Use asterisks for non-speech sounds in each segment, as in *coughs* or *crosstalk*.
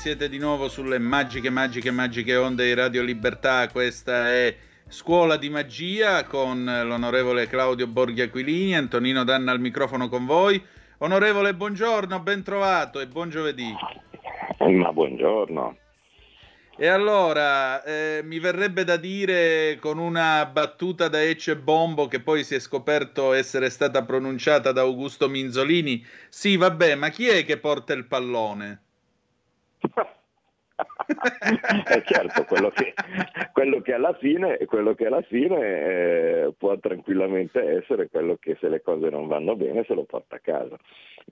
Siete di nuovo sulle magiche, magiche, magiche onde di Radio Libertà. Questa è Scuola di Magia con l'onorevole Claudio Borghi Aquilini, Antonino Danna al microfono con voi. Onorevole, buongiorno, ben trovato e buon giovedì. Ma buongiorno. E allora, eh, mi verrebbe da dire con una battuta da Ecce Bombo che poi si è scoperto essere stata pronunciata da Augusto Minzolini, sì vabbè, ma chi è che porta il pallone? È certo, quello che, quello che alla fine, quello che alla fine eh, può tranquillamente essere quello che se le cose non vanno bene se lo porta a casa.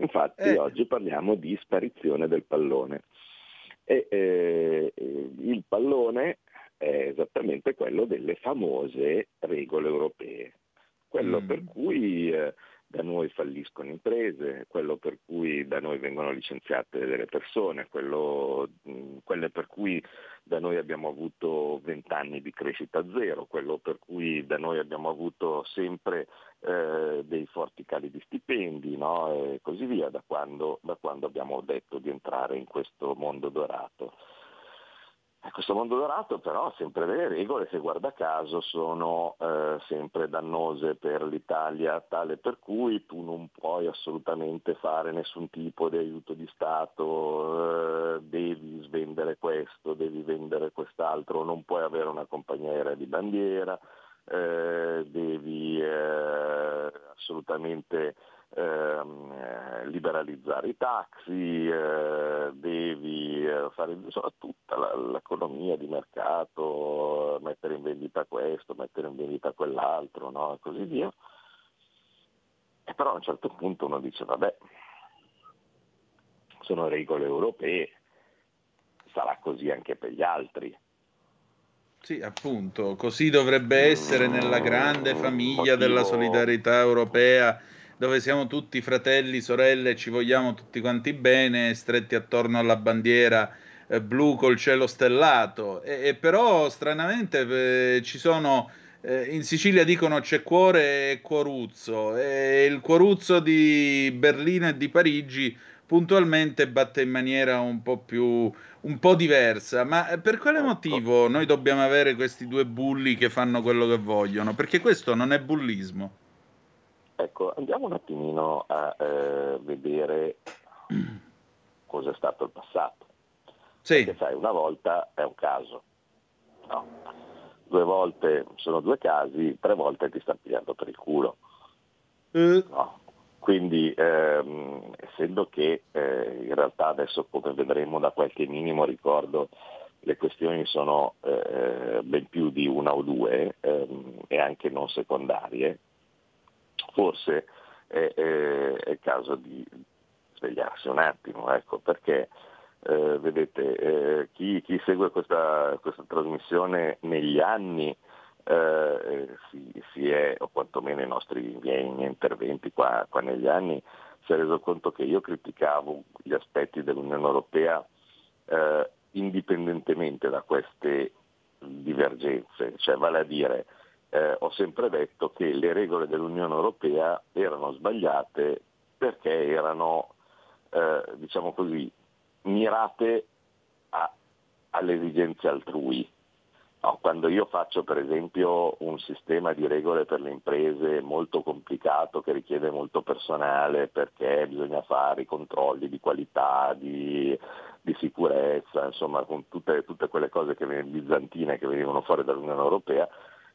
Infatti Eh. oggi parliamo di sparizione del pallone. E, eh, il pallone è esattamente quello delle famose regole europee, quello Mm. per cui eh, da noi falliscono imprese, quello per cui da noi vengono licenziate delle persone, quello, mh, quelle per cui da noi abbiamo avuto vent'anni di crescita zero, quello per cui da noi abbiamo avuto sempre eh, dei forti cali di stipendi no? e così via da quando, da quando abbiamo detto di entrare in questo mondo dorato. Questo mondo dorato però ha sempre delle regole che guarda caso sono eh, sempre dannose per l'Italia, tale per cui tu non puoi assolutamente fare nessun tipo di aiuto di Stato, eh, devi svendere questo, devi vendere quest'altro, non puoi avere una compagnia aerea di bandiera, eh, devi eh, assolutamente ehm, eh, liberalizzare i taxi, eh, devi eh, fare insomma, tutta la- l'economia di mercato, mettere in vendita questo, mettere in vendita quell'altro, no? e così via. E però a un certo punto uno dice, vabbè, sono regole europee, sarà così anche per gli altri. Sì, appunto, così dovrebbe essere nella grande famiglia della solidarietà europea, dove siamo tutti fratelli, sorelle, ci vogliamo tutti quanti bene, stretti attorno alla bandiera eh, blu col cielo stellato. E, e però, stranamente, eh, ci sono. eh, in Sicilia dicono c'è cuore e cuoruzzo, e il cuoruzzo di Berlino e di Parigi puntualmente batte in maniera un po' più un po' diversa, ma eh, per quale Ecco. motivo noi dobbiamo avere questi due bulli che fanno quello che vogliono? Perché questo non è bullismo. Ecco, andiamo un attimino a eh, vedere *clears throat* cosa è stato il passato. Sì, Perché sai, una volta è un caso, no? due volte sono due casi, tre volte ti sta pigliando per il culo. Eh, no? Quindi, ehm, essendo che eh, in realtà adesso come vedremo da qualche minimo ricordo le questioni sono eh, ben più di una o due ehm, e anche non secondarie, forse è, è- è il caso di svegliarsi un attimo, ecco, perché eh, vedete, eh, chi, chi segue questa, questa trasmissione negli anni eh, si, si è, o quantomeno i nostri miei interventi qua, qua negli anni, si è reso conto che io criticavo gli aspetti dell'Unione Europea eh, indipendentemente da queste divergenze, cioè vale a dire eh, ho sempre detto che le regole dell'Unione Europea erano sbagliate perché erano, eh, diciamo così, mirate a- alle esigenze altrui. No, quando io faccio per esempio un sistema di regole per le imprese molto complicato che richiede molto personale perché bisogna fare i controlli di qualità, di, di sicurezza, insomma con tutte, tutte quelle cose che, bizantine che venivano fuori dall'Unione Europea,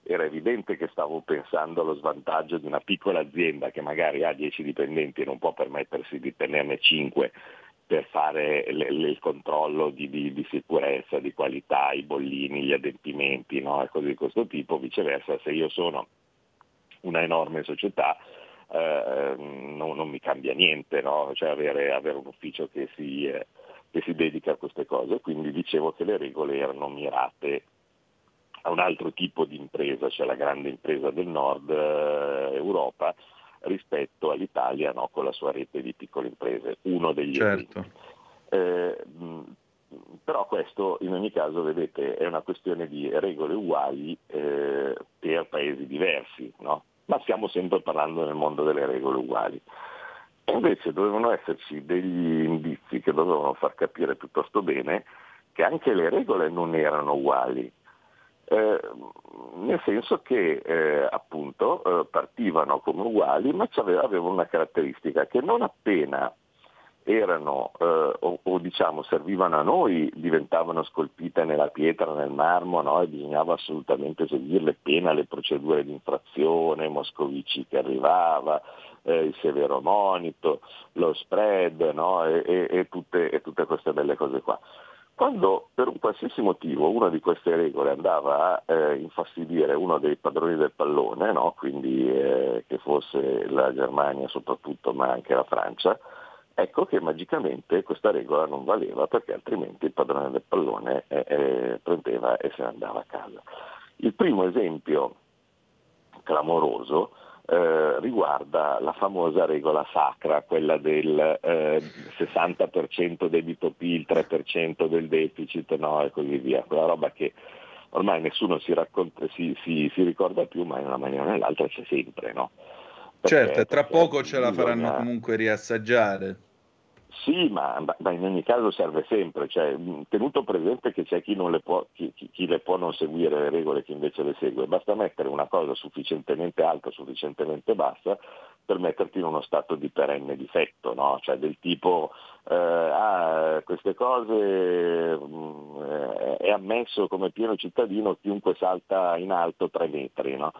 era evidente che stavo pensando allo svantaggio di una piccola azienda che magari ha 10 dipendenti e non può permettersi di tenerne 5 per fare le- le- il controllo di, di- di sicurezza, di qualità, i bollini, gli adempimenti no? e cose di questo tipo, viceversa se io sono una enorme società eh, non, non mi cambia niente, no? cioè avere, avere un ufficio che si, eh, che si dedica a queste cose, quindi dicevo che le regole erano mirate a un altro tipo di impresa, cioè la grande impresa del nord eh, Europa, rispetto all'Italia no, con la sua rete di piccole imprese, uno degli Certo. Eh, però questo in ogni caso, vedete, è una questione di regole uguali eh, per paesi diversi, no? ma stiamo sempre parlando nel mondo delle regole uguali. E invece dovevano esserci degli indizi che dovevano far capire piuttosto bene che anche le regole non erano uguali. Eh, nel senso che eh, appunto eh, partivano come uguali, ma avevano una caratteristica che non appena erano eh, o, o, diciamo servivano a noi, diventavano scolpite nella pietra, nel marmo, no? e bisognava assolutamente seguirle, pena le procedure di infrazione, Moscovici che arrivava, eh, il severo monito, lo spread no? e, e- e tutte, e tutte queste belle cose qua. Quando per un qualsiasi motivo una di queste regole andava a eh, infastidire uno dei padroni del pallone, no? quindi eh, che fosse la Germania soprattutto, ma anche la Francia, ecco che magicamente questa regola non valeva perché altrimenti il padrone del pallone eh, eh, prendeva e se ne andava a casa. Il primo esempio clamoroso eh, riguarda la famosa regola sacra, quella del eh, 60% debito PIL, 3% del deficit no? e così via, quella roba che ormai nessuno si, racconta, si, si, si ricorda più, ma in una maniera o nell'altra c'è sempre. No? Perché- Certo, tra poco ce la bisogna- faranno comunque riassaggiare. Sì, ma, ma- in ogni caso serve sempre, cioè, tenuto presente che c'è chi, le può, chi, chi- chi le può non seguire le regole e chi invece le segue, basta mettere una cosa sufficientemente alta, sufficientemente bassa per metterti in uno stato di perenne difetto, no? cioè del tipo eh, ah, queste cose mh, eh, è ammesso come pieno cittadino chiunque salta in alto tre metri, no?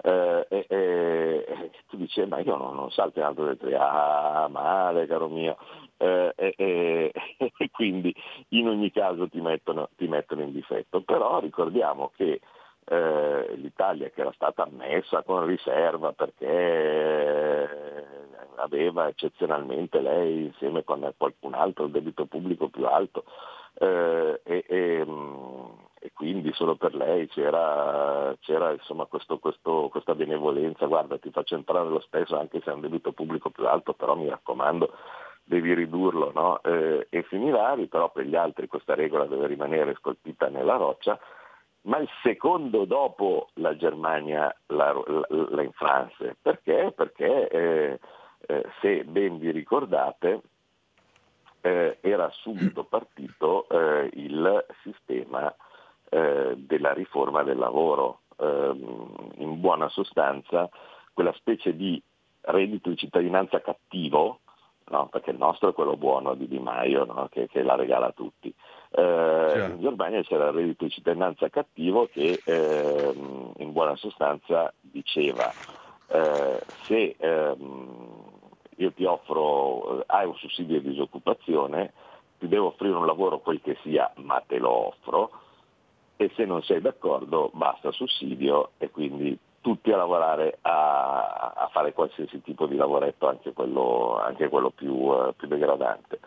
Eh, e, tu dici "Eh, ma io non, non salto in alto dei tre, ah male caro mio, eh, e, *laughs* e- quindi in ogni caso ti mettono, ti mettono in difetto. Però ricordiamo che eh, l'Italia che era stata ammessa con riserva perché eh, aveva eccezionalmente lei insieme con qualcun altro il debito pubblico più alto eh, e, e, mh, e quindi solo per lei c'era, c'era insomma questo- questo- questa benevolenza, guarda ti faccio entrare lo stesso anche se è un debito pubblico più alto, però mi raccomando devi ridurlo no? Eh, e similari, però per gli altri questa regola deve rimanere scolpita nella roccia, ma il secondo dopo la Germania la, la, la infranse. Perché? Perché eh, eh, se ben vi ricordate eh, era subito partito eh, il sistema eh, della riforma del lavoro, Ehm, in buona sostanza quella specie di reddito di cittadinanza cattivo, no? perché il nostro è quello buono di Di Maio no? che, che la regala a tutti. Eh, Certo. in Germania c'era il reddito di cittadinanza cattivo che ehm, in buona sostanza diceva eh, se ehm, io ti offro, eh, hai un sussidio di disoccupazione, ti devo offrire un lavoro quel che sia, ma te lo offro, e se non sei d'accordo basta sussidio e quindi tutti a lavorare a, a fare qualsiasi tipo di lavoretto, anche quello, anche quello più, eh, più degradante.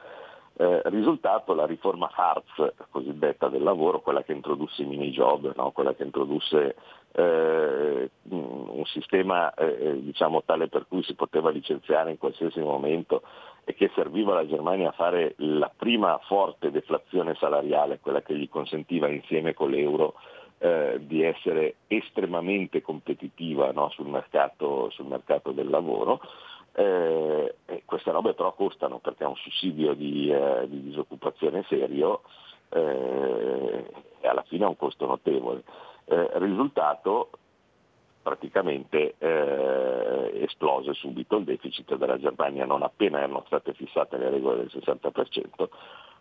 Eh, risultato la riforma Hartz cosiddetta del lavoro, quella che introdusse i mini job, no? quella che introdusse eh, un sistema eh, diciamo tale per cui si poteva licenziare in qualsiasi momento e che serviva alla Germania a fare la prima forte deflazione salariale, quella che gli consentiva insieme con l'euro eh, di essere estremamente competitiva no? sul, mercato, sul mercato del lavoro. Eh, queste robe però costano perché è un sussidio di, eh, di disoccupazione serio eh, e alla fine ha un costo notevole. Eh, risultato praticamente eh, esplose subito il deficit della Germania non appena erano state fissate le regole del 60%,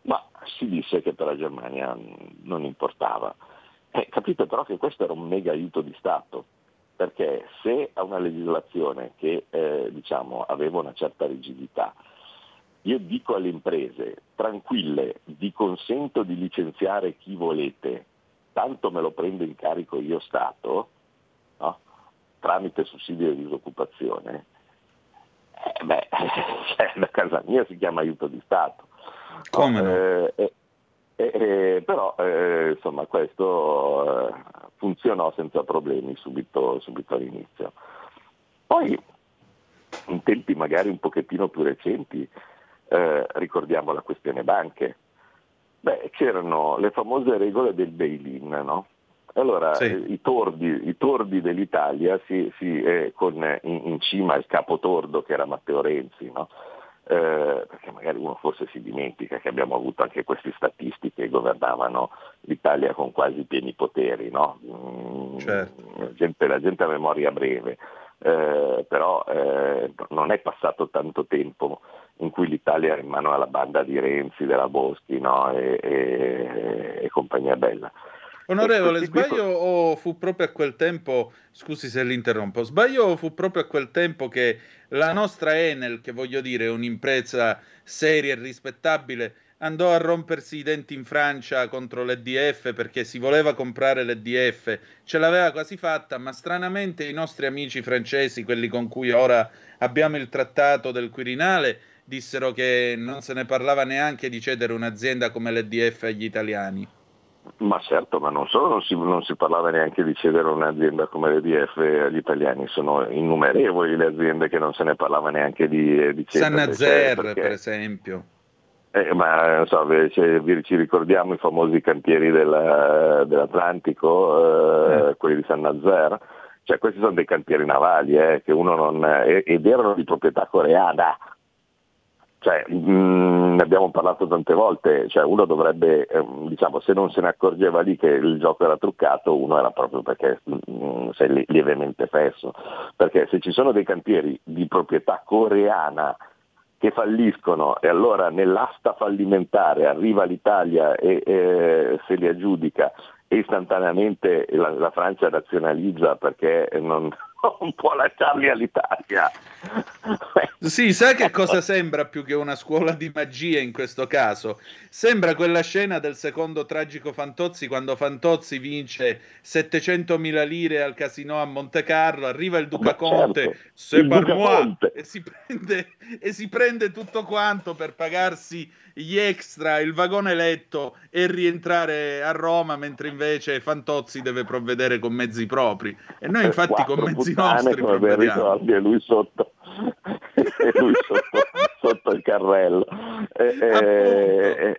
ma si disse che per la Germania mh, non importava. Eh, capite però che questo era un mega aiuto di Stato, perché se a una legislazione che eh, diciamo, aveva una certa rigidità, io dico alle imprese, tranquille, vi consento di licenziare chi volete, tanto me lo prendo in carico io Stato, no? tramite sussidio di disoccupazione, *laughs* cioè, da casa mia si chiama aiuto di Stato. Come no? Eh, eh, eh, però eh, insomma questo eh, funzionò senza problemi subito, subito all'inizio. Poi in tempi magari un pochettino più recenti eh, ricordiamo la questione banche. Beh, c'erano le famose regole del bail-in, no? Allora, Sì. i, tordi, i tordi dell'Italia, si, si, eh, con in, in cima il capotordo che era Matteo Renzi, no? Eh, perché magari uno forse si dimentica che abbiamo avuto anche queste statistiche che governavano l'Italia con quasi pieni poteri, no? Mm, Certo. la, gente, la gente ha memoria breve, eh, però eh, non è passato tanto tempo in cui l'Italia era in mano alla banda di Renzi, della Boschi no? e, e- e compagnia bella. Onorevole, sbaglio o fu proprio a quel tempo, scusi se l'interrompo, sbaglio o fu proprio a quel tempo che la nostra Enel, che voglio dire è un'impresa seria e rispettabile, andò a rompersi i denti in Francia contro l'EDF perché si voleva comprare l'EDF, ce l'aveva quasi fatta, ma stranamente i nostri amici francesi, quelli con cui ora abbiamo il trattato del Quirinale, dissero che non se ne parlava neanche di cedere un'azienda come l'EDF agli italiani. Ma certo, ma non solo non si, non si parlava neanche di cedere un'azienda come l'EDF agli italiani, sono innumerevoli le aziende che non se ne parlava neanche di, di San cedere, Nazaire, cioè, perché- per esempio. Eh, ma non so, vi- ci ricordiamo i famosi cantieri della- dell'Atlantico, eh, Eh. quelli di San Nazaire, cioè questi sono dei cantieri navali eh, che uno non, eh, ed erano di proprietà coreana. Cioè, mh, ne abbiamo parlato tante volte, cioè uno dovrebbe, ehm, diciamo, se non se ne accorgeva lì che il gioco era truccato, uno era proprio perché mh, sei li- lievemente fesso. Perché se ci sono dei cantieri di proprietà coreana che falliscono e allora nell'asta fallimentare arriva l'Italia e eh, se li aggiudica e istantaneamente la, la Francia nazionalizza perché non, *laughs* non può lasciarli all'Italia. Sì, sa che cosa sembra più che una scuola di magia in questo caso? Sembra quella scena del secondo tragico Fantozzi quando Fantozzi vince 700.000 lire al casino a Monte Carlo, arriva il Duca Ma Conte, certo, "C'est il par Duca moi", Conte. e si, prende, e si prende tutto quanto per pagarsi gli extra, il vagone letto e rientrare a Roma, mentre invece Fantozzi deve provvedere con mezzi propri. E noi infatti con mezzi puttane, nostri come ben ricordi, e lui sotto, *laughs* e lui sotto, sotto il carrello. E, e-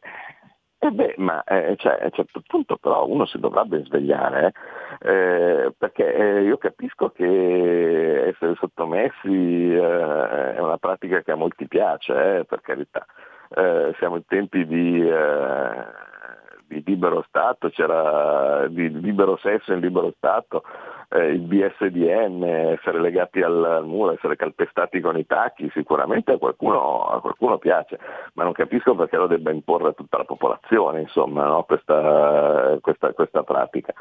e- beh, ma eh, cioè, a un certo punto però uno si dovrebbe svegliare, eh, perché eh, io capisco che essere sottomessi eh, è una pratica che a molti piace, per carità. Siamo in tempi di, di libero Stato, c'era di libero sesso in libero Stato, eh, il BSDN, essere legati al, muro, essere calpestati con i tacchi, sicuramente a qualcuno, a qualcuno piace, ma non capisco perché lo debba imporre a tutta la popolazione, insomma, no? questa, questa- questa pratica.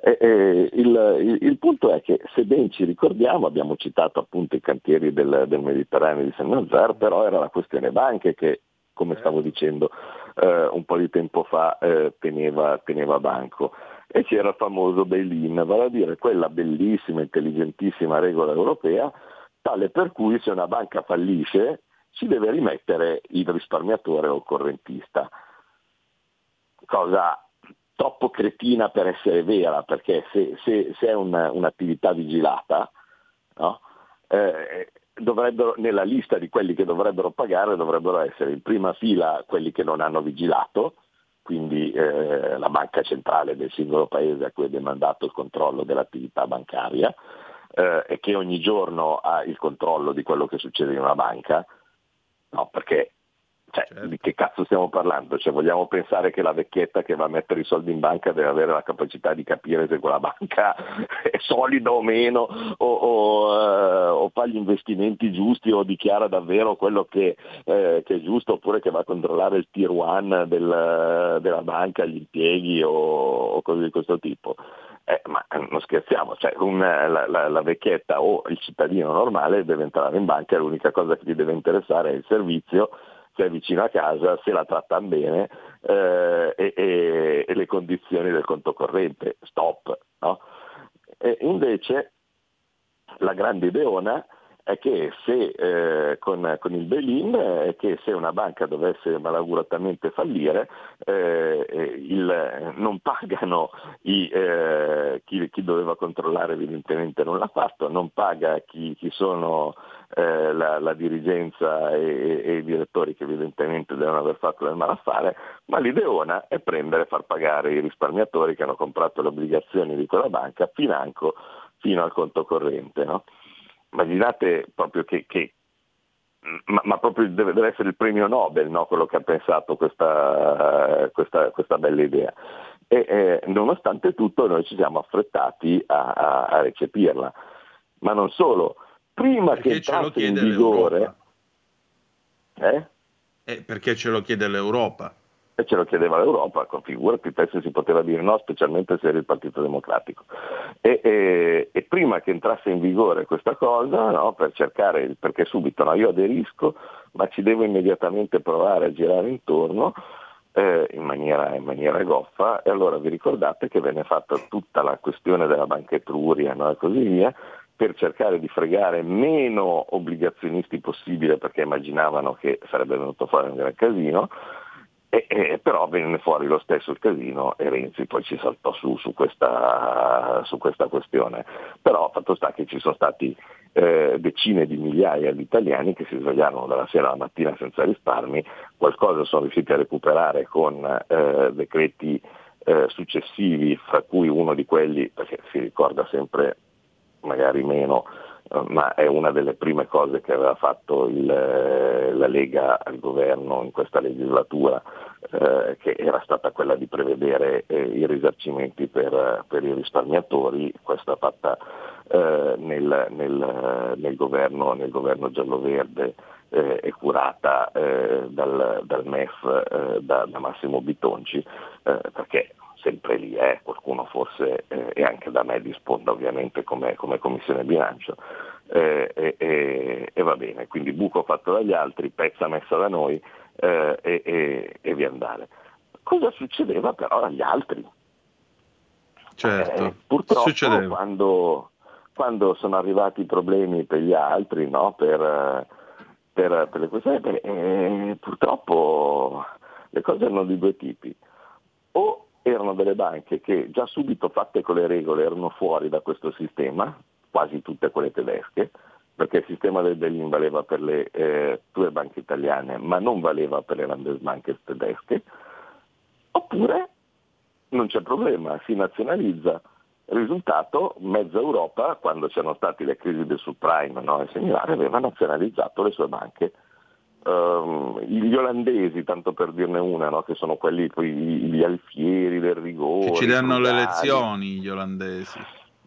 E- e il, il- il punto è che se ben ci ricordiamo, abbiamo citato appunto i cantieri del, del Mediterraneo di San Nazaire, però era la questione banche che, come stavo dicendo, eh, un po' di tempo fa eh, teneva, teneva banco. E c'era il famoso bail-in, vale a dire quella bellissima, intelligentissima regola europea, tale per cui se una banca fallisce si deve rimettere il risparmiatore o il correntista. Cosa troppo cretina per essere vera, perché se, se- se è una- un'attività vigilata, no? Eh, nella lista di quelli che dovrebbero pagare dovrebbero essere in prima fila quelli che non hanno vigilato, quindi eh, la banca centrale del singolo paese a cui è demandato il controllo dell'attività bancaria eh, e che ogni giorno ha il controllo di quello che succede in una banca, no, perché cioè, Certo. di che cazzo stiamo parlando? Cioè, vogliamo pensare che la vecchietta che va a mettere i soldi in banca deve avere la capacità di capire se quella banca *laughs* è solida o meno, o, o, eh, o fa gli investimenti giusti o dichiara davvero quello che, eh, che è giusto, oppure che va a controllare il tier one del- della banca, gli impieghi o, o cose di questo tipo. Eh, ma non scherziamo, cioè un- la, la- la vecchietta o il cittadino normale deve entrare in banca l'unica cosa che gli deve interessare è il servizio, se è vicino a casa, se la trattano bene eh, e, e- e le condizioni del conto corrente, stop. no? Invece la grande ideona è che se eh, con, con il bail-in è che se una banca dovesse malauguratamente fallire eh, eh, il- non pagano i, eh, chi, chi doveva controllare evidentemente non l'ha fatto, non paga chi, chi sono eh, la, la dirigenza e, e- i direttori che evidentemente devono aver fatto del malaffare, ma l'ideona è prendere e far pagare i risparmiatori che hanno comprato le obbligazioni di quella banca financo fino al conto corrente. no? Immaginate proprio che, che- ma, ma proprio deve, deve essere il premio Nobel no? quello che ha pensato questa, questa- questa bella idea. E eh, nonostante tutto noi ci siamo affrettati a, a- a recepirla. Ma non solo, prima Perché che ce lo entrasse in vigore, l'Europa. eh? Eh, perché ce lo chiede l'Europa. E ce lo chiedeva l'Europa, con figurati se si poteva dire no, specialmente se era il Partito Democratico. E, e- e prima che entrasse in vigore questa cosa, no, per cercare, perché subito no, io aderisco, ma ci devo immediatamente provare a girare intorno eh, in, maniera, in maniera goffa, e allora vi ricordate che venne fatta tutta la questione della banca Etruria no, e così via, per cercare di fregare meno obbligazionisti possibile perché immaginavano che sarebbe venuto fuori un gran casino, e, e- però venne fuori lo stesso il casino e Renzi poi ci saltò su su questa, su questa questione. Però fatto sta che ci sono stati eh, decine di migliaia di italiani che si svegliarono dalla sera alla mattina senza risparmi, qualcosa sono riusciti a recuperare con eh, decreti eh, successivi, fra cui uno di quelli, perché si ricorda sempre magari meno, ma è una delle prime cose che aveva fatto il, eh, la Lega al governo in questa legislatura, eh, che era stata quella di prevedere eh, i risarcimenti per, per i risparmiatori, questa fatta eh, nel, nel- nel governo, nel governo giallo-verde eh, e curata eh, dal, dal MEF, eh, da, da Massimo Bitonci, eh, perché sempre lì, eh, qualcuno forse, eh, e anche da me risponde ovviamente come, come commissione bilancio, eh, e, e- e va bene, quindi buco fatto dagli altri, pezza messa da noi eh, e, e- via andare. Cosa succedeva però agli altri? Certo. Eh, purtroppo Succedeva. quando, quando sono arrivati i problemi per gli altri, no, per, per- per le questioni, eh, purtroppo le cose erano di due tipi. O erano delle banche che già subito fatte con le regole erano fuori da questo sistema, quasi tutte quelle tedesche, perché il sistema del bail-in valeva per le eh, due banche italiane, ma non valeva per le Landesbanken tedesche, oppure non c'è problema, si nazionalizza. Risultato, mezza Europa, quando c'erano state le crisi del subprime no, e similari, aveva nazionalizzato le sue banche. Ehm, gli olandesi, tanto per dirne una, no, che sono quelli poi gli alfieri del rigore, Che ci danno le lezioni gli olandesi.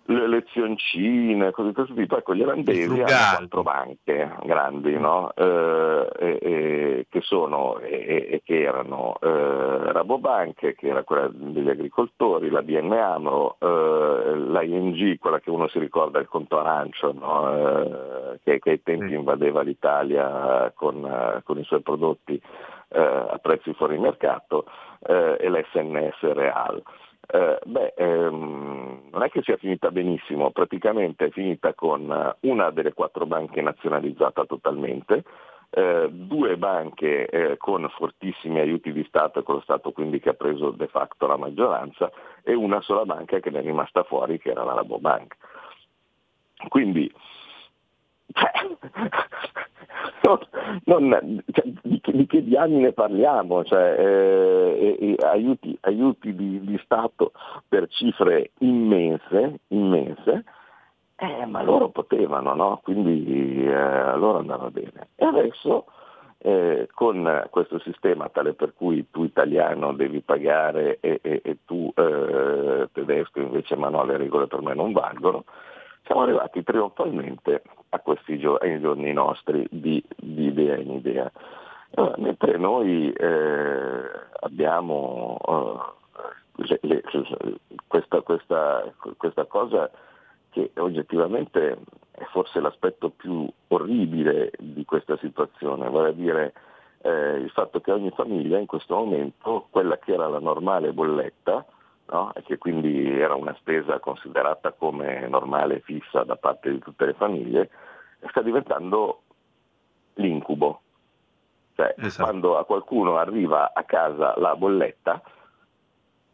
Le lezioncine, cose di questo tipo. Ecco, gli olandesi hanno quattro banche grandi, no? Eh, e- e- che sono che erano eh, Rabobank, che era quella degli agricoltori, la BN Amro, eh, la ING, quella che uno si ricorda il conto arancio, no? Eh, che, che ai tempi invadeva l'Italia con, eh, con i suoi prodotti eh, a prezzi fuori mercato, eh, e l'SNS Real. Eh, beh, ehm, non è che sia finita benissimo, praticamente è finita con eh, una delle quattro banche nazionalizzata totalmente, eh, due banche eh, con fortissimi aiuti di Stato con lo Stato quindi che ha preso de facto la maggioranza e una sola banca che ne è rimasta fuori che era la Rabobank. Quindi *laughs* cioè, non- non- cioè, di, che, di che diamine parliamo? Cioè, eh, e- e aiuti, aiuti di, di Stato per cifre immense, immense eh, ma loro potevano, no? quindi eh, loro andava bene. E adesso eh, con questo sistema tale per cui tu italiano devi pagare e, e- e tu eh, tedesco invece ma no, le regole per me non valgono, siamo arrivati trionfalmente a questi gio- ai giorni nostri di, di idea in idea. Allora, mentre noi eh, abbiamo eh, le- le- questa, questa- questa cosa che oggettivamente è forse l'aspetto più orribile di questa situazione, vale a dire eh, il fatto che ogni famiglia in questo momento, quella che era la normale bolletta, no? e che quindi era una spesa considerata come normale e fissa da parte di tutte le famiglie, sta diventando l'incubo. Cioè, Esatto. quando a qualcuno arriva a casa la bolletta,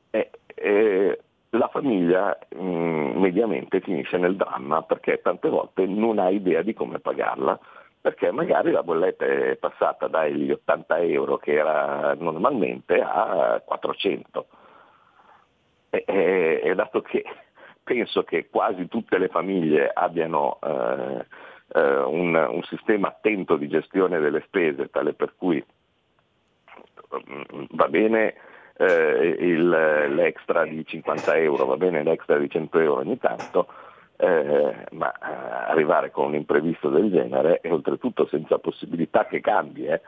eh, eh, la famiglia mh, mediamente finisce nel dramma perché tante volte non ha idea di come pagarla, perché magari la bolletta è passata dagli 80 euro che era normalmente a 400. E, e- e dato che penso che quasi tutte le famiglie abbiano eh, eh, un, un sistema attento di gestione delle spese, tale per cui mm, va bene eh, il- l'extra di 50 euro, va bene l'extra di 100 euro ogni tanto, eh, ma eh, arrivare con un imprevisto del genere e oltretutto senza possibilità che cambi, eh,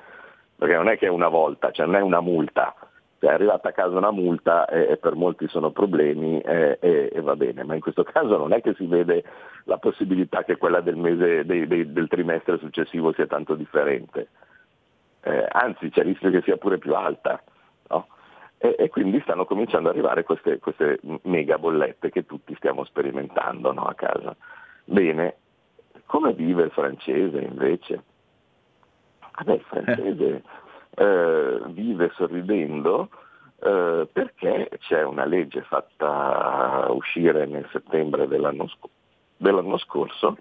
perché non è che è una volta, cioè non è una multa, cioè è arrivata a casa una multa e, e per molti sono problemi eh, e, e va bene, ma in questo caso non è che si vede la possibilità che quella del mese dei- dei- del trimestre successivo sia tanto differente. Eh, anzi c'è il rischio che sia pure più alta. no? E, e quindi stanno cominciando ad arrivare queste, queste mega bollette che tutti stiamo sperimentando no, a casa. Bene, come vive il francese invece? Vabbè, il francese eh, vive sorridendo eh, perché c'è una legge fatta uscire nel settembre dell'anno, sc- dell'anno scorso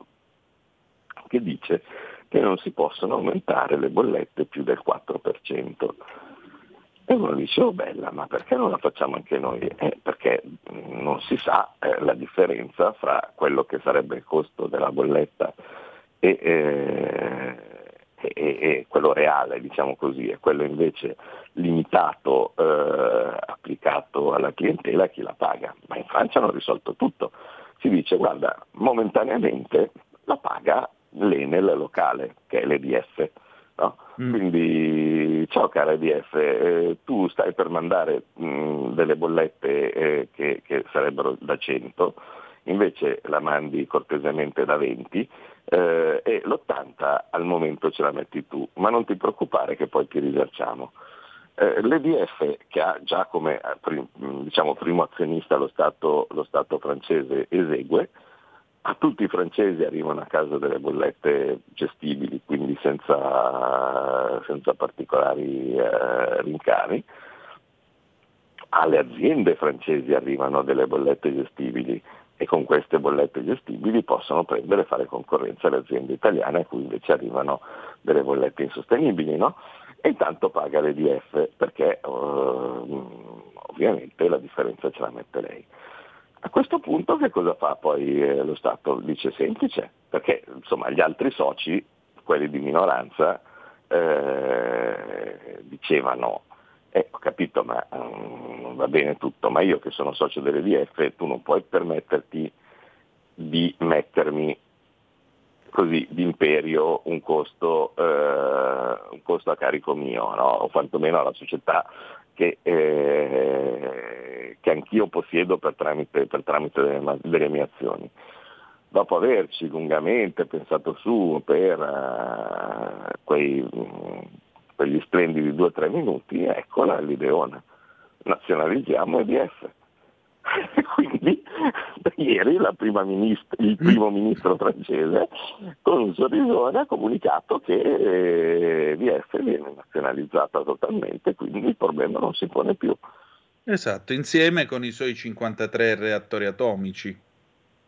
che dice che non si possono aumentare le bollette più del 4%. E uno dice, oh bella, ma perché non la facciamo anche noi? Eh, perché mh, non si sa eh, la differenza fra quello che sarebbe il costo della bolletta e, eh, e- e quello reale, diciamo così, e quello invece limitato, eh, applicato alla clientela, chi la paga. Ma in Francia hanno risolto tutto. Si dice, guarda, momentaneamente la paga l'Enel locale, che è l'EDF. no? Mm. Quindi, ciao cara EDF, eh, tu stai per mandare mh, delle bollette eh, che, che sarebbero da 100, invece la mandi cortesemente da 20 eh, e l'80 al momento ce la metti tu, ma non ti preoccupare che poi ti risarciamo. Eh, L'EDF, che ha già come eh, prim- diciamo, primo azionista lo Stato, lo Stato francese, esegue, a tutti i francesi arrivano a casa delle bollette gestibili, quindi senza, senza particolari eh, rincari. Alle aziende francesi arrivano delle bollette gestibili e con queste bollette gestibili possono prendere e fare concorrenza alle aziende italiane a cui invece arrivano delle bollette insostenibili. No? E intanto paga l'EDF perché eh, ovviamente la differenza ce la mette lei. A questo punto che cosa fa poi eh, lo Stato? Dice semplice, perché insomma gli altri soci, quelli di minoranza, eh, dicevano, eh, ho capito, ma mm, va bene tutto, ma io che sono socio dell'EDF, tu non puoi permetterti di mettermi così d'imperio un costo, eh, un costo a carico mio, no? o quantomeno alla società che, eh, che anch'io possiedo per tramite, per tramite delle, delle mie azioni. Dopo averci lungamente pensato su per eh, quei, mm, quegli splendidi due o tre minuti, eccola l'ideona. Nazionalizziamo EDF. *laughs* Quindi ieri minist- il primo ministro francese con un sorrisone ha comunicato che eh, EDF viene nazionalizzata totalmente, quindi il problema non si pone più. Esatto, insieme con i suoi 53 reattori atomici.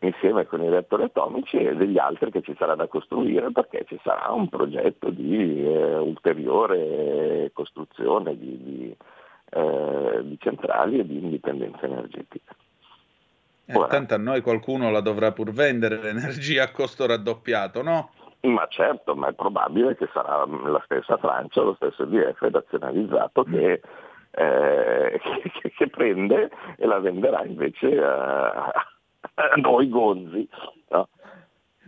Insieme con i reattori atomici e degli altri che ci sarà da costruire perché ci sarà un progetto di eh, ulteriore costruzione di, di, eh, di centrali e di indipendenza energetica. Eh, Ora. tanto a noi qualcuno la dovrà pur vendere l'energia a costo raddoppiato, no? Ma certo, ma è probabile che sarà la stessa Francia, lo stesso EDF nazionalizzato che, eh, *laughs* che- che prende e la venderà invece a, a noi gonzi. no?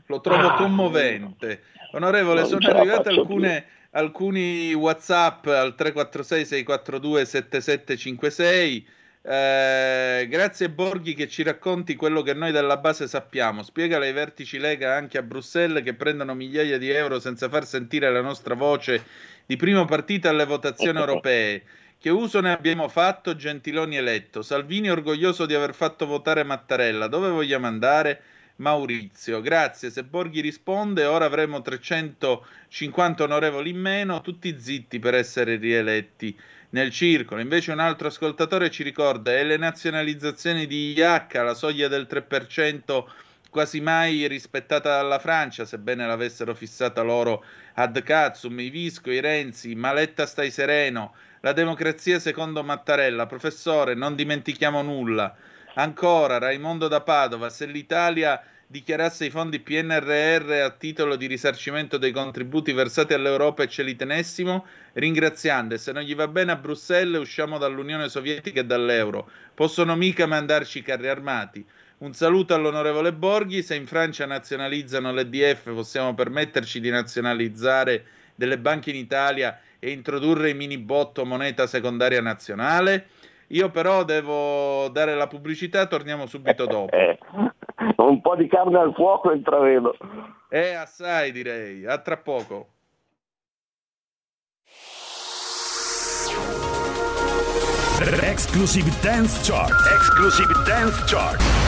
Lo trovo Ah. commovente. Onorevole, Non sono arrivate alcune, alcuni WhatsApp al 346 642 7756. Eh, grazie Borghi che ci racconti quello che noi della base sappiamo. Spiegale ai vertici Lega anche a Bruxelles che prendono migliaia di euro senza far sentire la nostra voce di prima partita alle votazioni *laughs* europee. Che uso ne abbiamo fatto? Gentiloni eletto. Salvini orgoglioso di aver fatto votare Mattarella. Dove vogliamo andare? Maurizio. Grazie, se Borghi risponde ora avremo 350 onorevoli in meno, tutti zitti per essere rieletti nel circolo. Invece un altro ascoltatore ci ricorda, e le nazionalizzazioni di IH, la soglia del 3% quasi mai rispettata dalla Francia, sebbene l'avessero fissata loro ad Katsum, i Visco, i Renzi, Maletta stai sereno, la democrazia secondo Mattarella, professore, non dimentichiamo nulla. Ancora, Raimondo da Padova, se l'Italia dichiarasse i fondi PNRR a titolo di risarcimento dei contributi versati all'Europa e ce li tenessimo, ringraziando, e se non gli va bene a Bruxelles usciamo dall'Unione Sovietica e dall'euro. Possono mica mandarci i carri armati. Un saluto all'onorevole Borghi, se in Francia nazionalizzano l'EDF possiamo permetterci di nazionalizzare delle banche in Italia e introdurre i mini botto moneta secondaria nazionale. Io però devo dare la pubblicità, torniamo subito dopo. Eh, un po' di carne al fuoco intravedo. Eh, assai direi. A tra poco. Exclusive Dance Chart. Exclusive Dance Chart.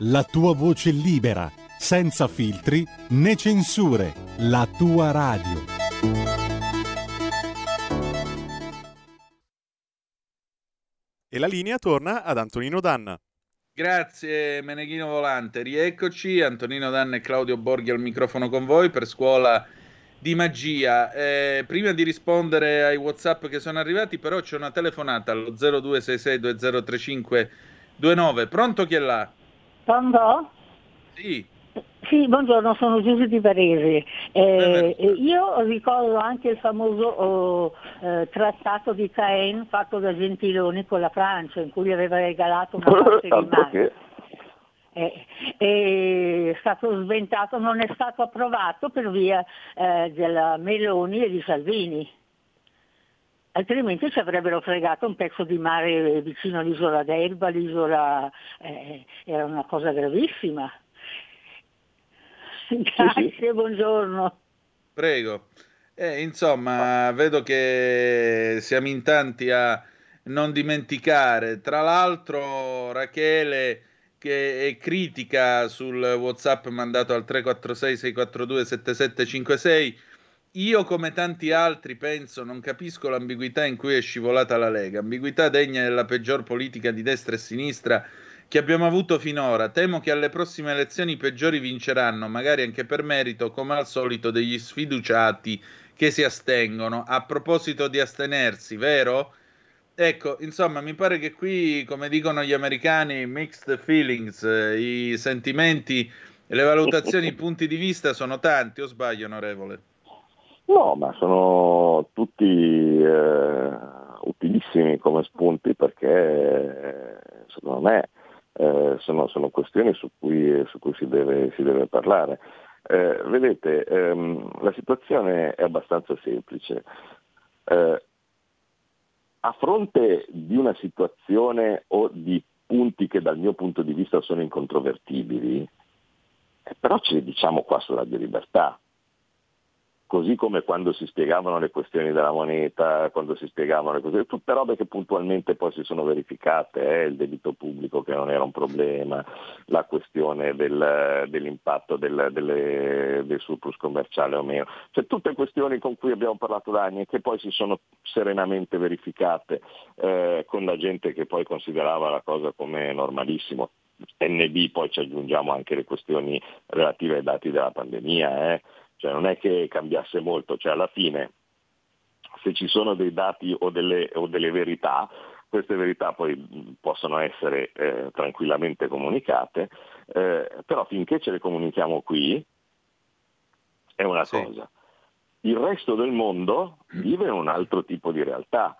la tua voce libera, senza filtri né censure, la tua radio. E la linea torna ad Antonino Danna. Grazie Meneghino Volante, rieccoci, Antonino Danna e Claudio Borghi al microfono con voi per scuola di magia. Eh, prima di rispondere ai WhatsApp che sono arrivati, però c'è una telefonata allo 0266203529. Pronto chi è là? Pronto? Sì, Sì, buongiorno, sono Giusy di Varese. Eh, e io ricordo anche il famoso oh, eh, trattato di Caen fatto da Gentiloni con la Francia, in cui gli aveva regalato una *laughs* parte di mare. Eh, è stato sventato, non è stato approvato per via eh, della Meloni e di Salvini. Altrimenti ci avrebbero fregato un pezzo di mare vicino all'isola d'Elba, l'isola eh, era una cosa gravissima. Grazie, buongiorno. prego. Eh, insomma, vedo che siamo in tanti a non dimenticare. Tra l'altro, Rachele che è critica sul WhatsApp mandato al 346 642 7756 io come tanti altri penso, non capisco l'ambiguità in cui è scivolata la Lega, ambiguità degna della peggior politica di destra e sinistra che abbiamo avuto finora. Temo che alle prossime elezioni i peggiori vinceranno, magari anche per merito, come al solito, degli sfiduciati che si astengono. A proposito di astenersi, vero? Ecco, insomma, mi pare che qui, come dicono gli americani, mixed feelings, eh, i sentimenti, le valutazioni, i punti di vista sono tanti, o sbaglio, onorevole? No, ma sono tutti eh, utilissimi come spunti perché secondo me eh, sono, sono questioni su cui, su cui si, deve, si deve parlare. Eh, vedete, ehm, la situazione è abbastanza semplice. Eh, a fronte di una situazione o di punti che dal mio punto di vista sono incontrovertibili, eh, però ce li diciamo qua sulla di libertà così come quando si spiegavano le questioni della moneta, quando si spiegavano le questioni, tutte robe che puntualmente poi si sono verificate, eh, il debito pubblico che non era un problema, la questione del, dell'impatto del, delle, del surplus commerciale o meno, cioè tutte questioni con cui abbiamo parlato da anni e che poi si sono serenamente verificate eh, con la gente che poi considerava la cosa come normalissimo. NB poi ci aggiungiamo anche le questioni relative ai dati della pandemia, eh. Cioè non è che cambiasse molto, cioè alla fine se ci sono dei dati o delle, o delle verità, queste verità poi possono essere eh, tranquillamente comunicate, eh, però finché ce le comunichiamo qui è una Sì. cosa. Il resto del mondo vive un altro tipo di realtà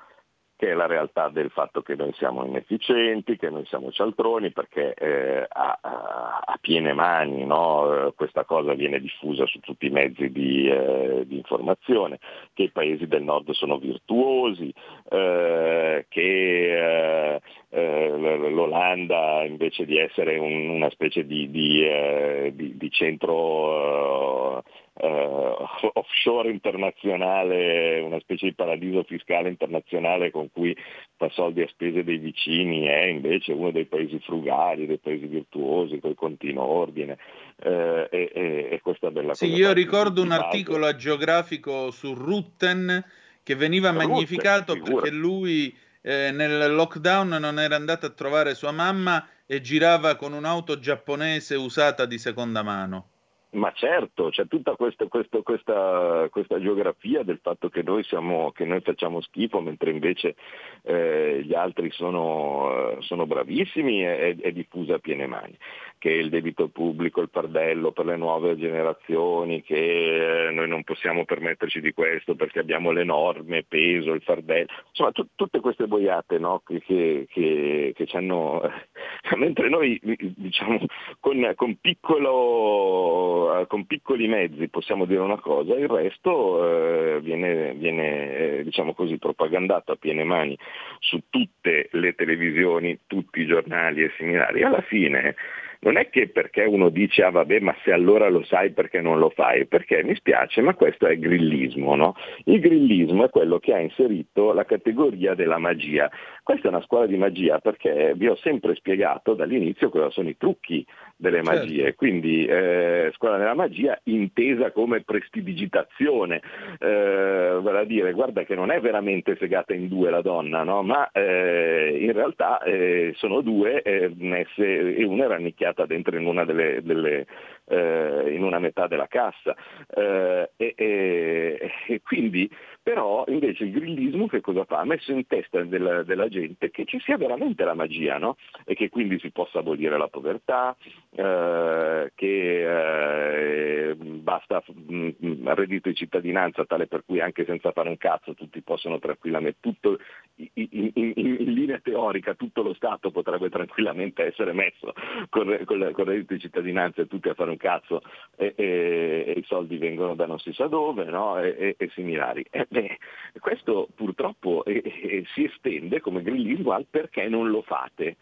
che è la realtà del fatto che noi siamo inefficienti, che noi siamo cialtroni, perché eh, a, a- a piene mani no, eh, questa cosa viene diffusa su tutti i mezzi di, eh, di informazione, che i paesi del nord sono virtuosi, eh, che eh, eh, l'Olanda invece di essere un- una specie di, di- di centro eh, *laughs* offshore internazionale, una specie di paradiso fiscale internazionale con cui fa soldi a spese dei vicini, è invece uno dei paesi frugali, dei paesi virtuosi, con il continuo ordine. eh, e, e- e questa è bella Sì, cosa io qua di- ricordo un articolo agiografico su Rutten che veniva Rutten, magnificato figurati. perché lui eh, nel lockdown non era andato a trovare sua mamma e girava con un'auto giapponese usata di seconda mano. Ma certo, c'è tutta questa, questo- questa, questa geografia del fatto che noi, siamo, che noi facciamo schifo mentre invece eh, gli altri sono, sono bravissimi è, è diffusa a piene mani, che il debito pubblico, il fardello per le nuove generazioni, che eh, noi non possiamo permetterci di questo perché abbiamo l'enorme peso, il fardello, insomma tu- tutte queste boiate no, che, che, che, ci hanno, *laughs* mentre noi diciamo con, con piccolo, con piccoli mezzi possiamo dire una cosa, il resto eh, viene, viene, eh, diciamo così, propagandato a piene mani su tutte le televisioni, tutti i giornali e similari. Alla fine non è che perché uno dice ah vabbè ma se allora lo sai perché non lo fai, perché mi spiace ma questo è grillismo, no? Il grillismo è quello che ha inserito la categoria della magia. Questa è una scuola di magia perché vi ho sempre spiegato dall'inizio cosa sono i trucchi delle Certo. magie, quindi eh, scuola della magia intesa come prestidigitazione, eh, vale a dire guarda che non è veramente segata in due la donna, no? ma eh, in realtà eh, sono due eh, messe e una è rannicchiata dentro in una, delle, delle, eh, in una metà della cassa. Eh, e, e- e quindi però invece il grillismo che cosa fa? Ha messo in testa della, della gente che ci sia veramente la magia no? e che quindi si possa abolire la povertà, eh, che eh, basta mm, mm, reddito di cittadinanza tale per cui anche senza fare un cazzo tutti possono tranquillamente, tutto, in, in- in- in linea teorica tutto lo Stato potrebbe tranquillamente essere messo con, con, con reddito di cittadinanza e tutti a fare un cazzo e, e- e i soldi vengono da non si sa dove no? e, e- similari. Eh, beh, questo purtroppo eh, eh, si estende come grillismo al perché non lo fate.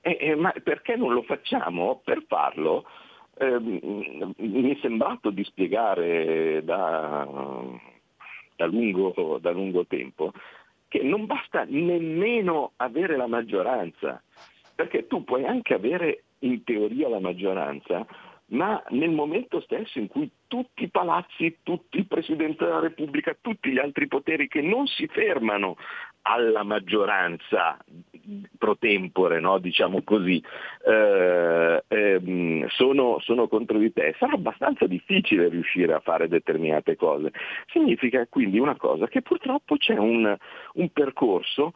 Eh, eh, ma perché non lo facciamo? Per farlo ehm, mi è sembrato di spiegare da, da lungo, da lungo tempo che non basta nemmeno avere la maggioranza, perché tu puoi anche avere in teoria la maggioranza, ma nel momento stesso in cui tutti i palazzi, tutti il Presidente della Repubblica, tutti gli altri poteri che non si fermano alla maggioranza pro tempore, no? diciamo così, eh, ehm, sono, sono contro di te, sarà abbastanza difficile riuscire a fare determinate cose. Significa quindi una cosa che purtroppo c'è un, un percorso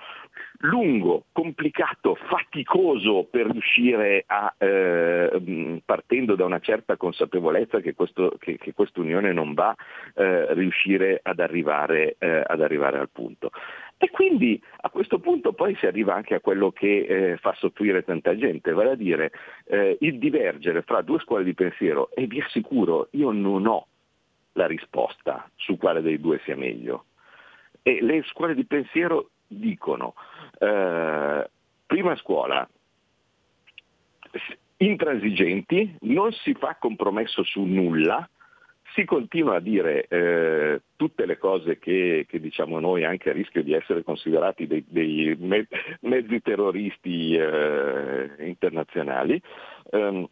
lungo, complicato, faticoso per riuscire a, eh, partendo da una certa consapevolezza che, questo, che, che quest'unione non va, eh, riuscire ad arrivare, eh, ad arrivare al punto. E quindi a questo punto poi si arriva anche a quello che eh, fa soffrire tanta gente, vale a dire eh, il divergere fra due scuole di pensiero e vi assicuro io non ho la risposta su quale dei due sia meglio. E le scuole di pensiero dicono, eh, prima scuola, intransigenti, non si fa compromesso su nulla, si continua a dire eh, tutte le cose che, che diciamo noi anche a rischio di essere considerati dei, dei me- mezzi terroristi eh, internazionali. Ehm,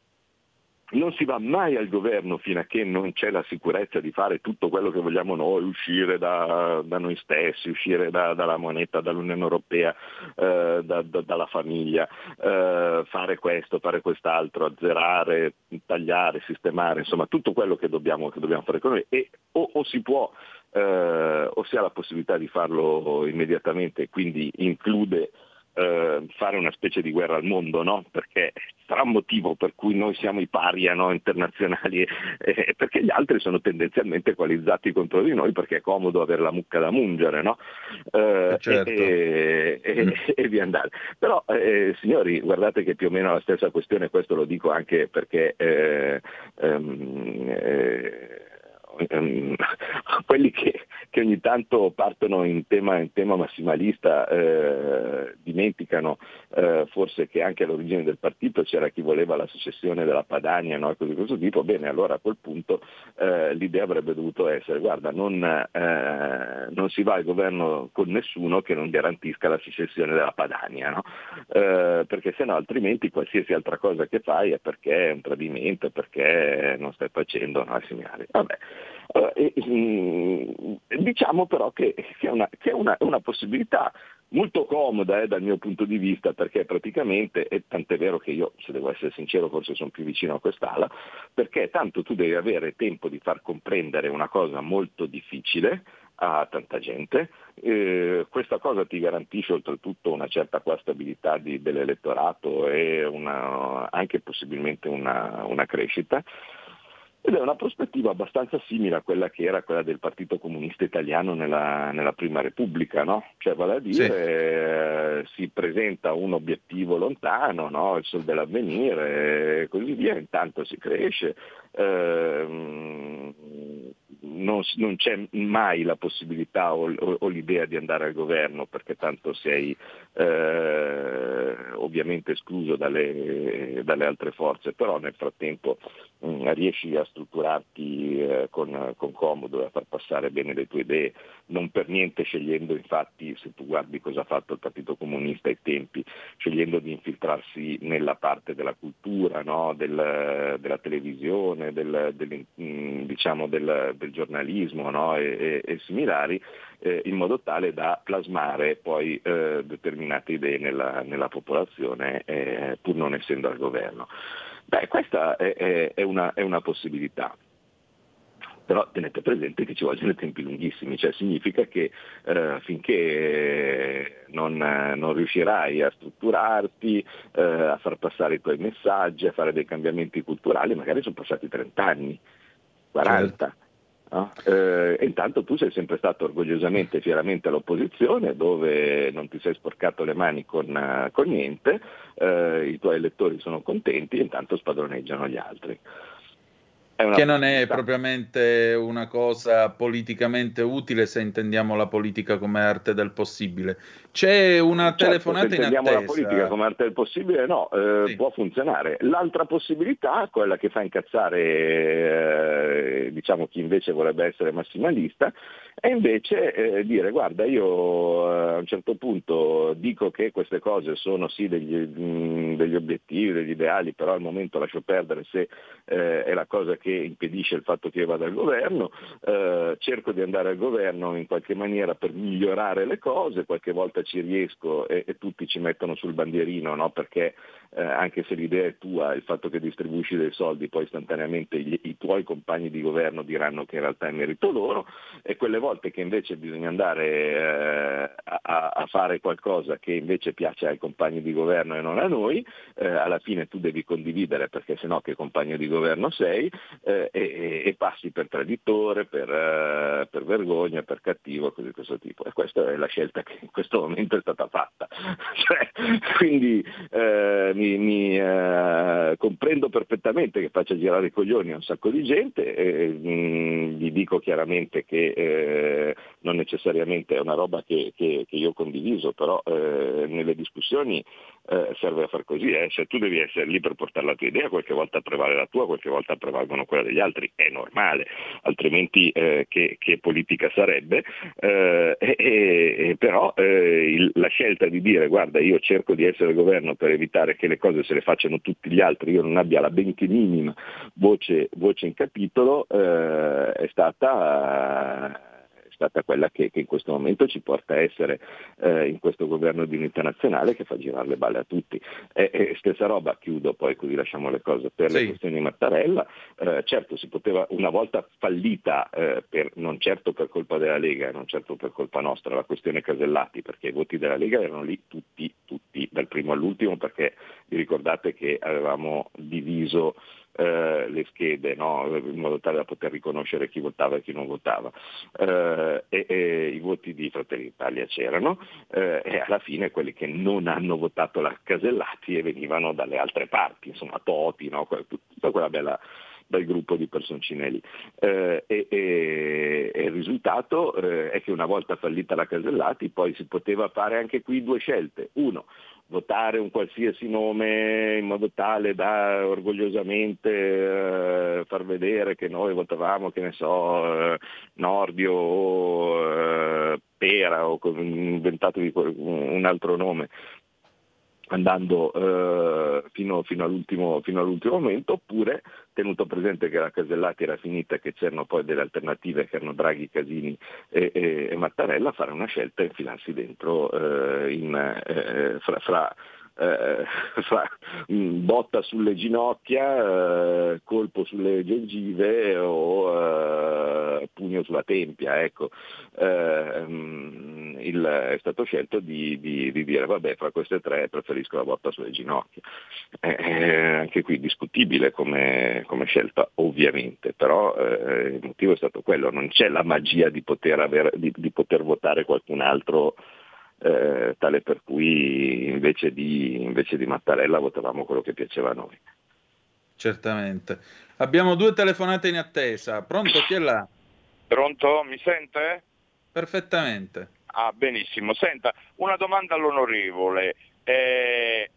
non si va mai al governo fino a che non c'è la sicurezza di fare tutto quello che vogliamo noi, uscire da, da noi stessi, uscire da- dalla moneta, dall'Unione Europea, eh, da- da- dalla famiglia, eh, fare questo, fare quest'altro, azzerare, tagliare, sistemare, insomma tutto quello che dobbiamo, che dobbiamo fare con noi. E o, o si può eh, o si ha la possibilità di farlo immediatamente, quindi include eh, fare una specie di guerra al mondo, no? perché sarà un motivo per cui noi siamo i paria no? internazionali, eh, perché gli altri sono tendenzialmente equalizzati contro di noi perché è comodo avere la mucca da mungere no? Eh, certo. e, e- Mm. *laughs* e via andare. Però eh, signori, guardate che più o meno la stessa questione, questo lo dico anche perché eh, ehm, eh, ehm, *laughs* quelli che, che ogni tanto partono in tema, in tema massimalista eh, dimenticano eh, forse che anche all'origine del partito c'era chi voleva la secessione della Padania no? e cose di questo tipo, bene allora a quel punto eh, l'idea avrebbe dovuto essere guarda non, eh, non si va al governo con nessuno che non garantisca la secessione della Padania, no? Eh, perché sennò altrimenti qualsiasi altra cosa che fai è perché è un tradimento, perché non stai facendo no, segnali. Vabbè. Eh, mm, diciamo però che, che è una, che è una- una possibilità molto comoda eh, dal mio punto di vista perché praticamente, e tant'è vero che io, se devo essere sincero, forse sono più vicino a quest'ala, perché tanto tu devi avere tempo di far comprendere una cosa molto difficile a tanta gente, eh, questa cosa ti garantisce oltretutto una certa qua stabilità di- dell'elettorato e una- anche possibilmente una- una crescita. Ed è una prospettiva abbastanza simile a quella che era quella del Partito Comunista Italiano nella, nella Prima Repubblica, no? Cioè, vale a dire, eh, si presenta un obiettivo lontano, no? il sol dell'avvenire e così via, intanto si cresce, ehm, non, non c'è mai la possibilità o, o- o l'idea di andare al governo perché tanto sei eh, ovviamente escluso dalle, dalle altre forze, però nel frattempo mh, riesci a strutturarti eh, con, con comodo e a far passare bene le tue idee, non per niente scegliendo infatti, se tu guardi cosa ha fatto il Partito Comunista ai tempi, scegliendo di infiltrarsi nella parte della cultura, no? del- della televisione, del, del- mh, diciamo del, del giornalismo no? e, e- e similari, eh, in modo tale da plasmare poi eh, determinate idee nella, nella popolazione eh, pur non essendo al governo. Beh, questa è, è- è una, è una possibilità. Però tenete presente che ci vogliono tempi lunghissimi, cioè significa che eh, finché non, non riuscirai a strutturarti, eh, a far passare i tuoi messaggi, a fare dei cambiamenti culturali, magari sono passati 30 anni, 40. No? Eh, intanto tu sei sempre stato orgogliosamente e fieramente all'opposizione dove non ti sei sporcato le mani con, eh, con niente, eh, i tuoi elettori sono contenti e intanto spadroneggiano gli altri. Una Che non è propriamente una cosa politicamente utile se intendiamo la politica come arte del possibile. C'è una Certo, telefonata se in intendiamo attesa. la politica come arte del possibile, no, eh, Sì. può funzionare. L'altra possibilità, quella che fa incazzare eh, diciamo chi invece vorrebbe essere massimalista, è invece eh, dire guarda io eh, a un certo punto dico che queste cose sono sì degli, mh, degli obiettivi, degli ideali, però al momento lascio perdere se eh, è la cosa che impedisce il fatto che io vada al governo, eh, cerco di andare al governo in qualche maniera per migliorare le cose, qualche volta ci riesco e, e tutti ci mettono sul bandierino, no? perché eh, anche se l'idea è tua, il fatto che distribuisci dei soldi, poi istantaneamente gli- i tuoi compagni di governo diranno che in realtà è merito loro e quelle volte che invece bisogna andare eh, a, a fare qualcosa che invece piace ai compagni di governo e non a noi, eh, alla fine tu devi condividere perché sennò che compagno di governo sei eh, e, e passi per traditore, per, eh, per vergogna, per cattivo, cose di questo tipo. E questa è la scelta che in questo momento è stata fatta. *laughs* Cioè, quindi eh, mi, mi, eh, comprendo perfettamente che faccia girare i coglioni a un sacco di gente, e, mh, gli dico chiaramente che eh, non necessariamente è una roba che, che- che io ho condiviso, però nelle discussioni eh, serve a far così, eh. cioè, tu devi essere lì per portare la tua idea, qualche volta prevale la tua, qualche volta prevalgono quella degli altri, è normale, altrimenti eh, che, che politica sarebbe, Eh, però eh, il- la scelta di dire guarda io cerco di essere governo per evitare che le cose se le facciano tutti gli altri, io non abbia la benché minima voce, voce in capitolo, eh, è stata stata quella che, che in questo momento ci porta a essere eh, in questo governo di unità nazionale che fa girare le balle a tutti. E, e stessa roba, chiudo poi così lasciamo le cose per le Sì. questioni Mattarella, eh, certo si poteva una volta fallita, eh, per- non certo per colpa della Lega, non certo per colpa nostra, la questione Casellati, perché i voti della Lega erano lì tutti tutti dal primo all'ultimo perché vi ricordate che avevamo diviso eh, le schede no? in modo tale da poter riconoscere chi votava e chi non votava. Eh, e, e i voti di Fratelli d'Italia c'erano eh, e alla fine quelli che non hanno votato la Casellati e venivano dalle altre parti, insomma Toti, no? Que- tutta quella bella bel gruppo di personcine lì. Eh, e, e- e il risultato eh, è che una volta fallita la Casellati poi si poteva fare anche qui due scelte. Uno, votare un qualsiasi nome in modo tale da orgogliosamente eh, far vedere che noi votavamo, che ne so, eh, Nordio o eh, Pera o inventatevi un altro nome andando eh, fino, fino all'ultimo, fino all'ultimo momento, oppure tenuto presente che la Casellati era finita e che c'erano poi delle alternative che erano Draghi, Casini e, e- e Mattarella, fare una scelta e infilarsi dentro eh, in, eh, fra, fra eh, *laughs* fra, mm, botta sulle ginocchia, eh, colpo sulle gengive o eh, pugno sulla tempia. Ecco. Eh, mm, il- è stato scelto di, di- di dire vabbè fra queste tre preferisco la botta sulle ginocchia. Eh, eh, anche qui discutibile come, come scelta ovviamente, però il motivo è stato quello, non c'è la magia di poter, aver- di- di poter votare qualcun altro eh, tale per cui invece di, invece di Mattarella votavamo quello che piaceva a noi. Certamente. Abbiamo due telefonate in attesa. Pronto? Chi è là? Pronto? Mi sente? Perfettamente. Ah, benissimo. Senta, una domanda all'onorevole. Eh,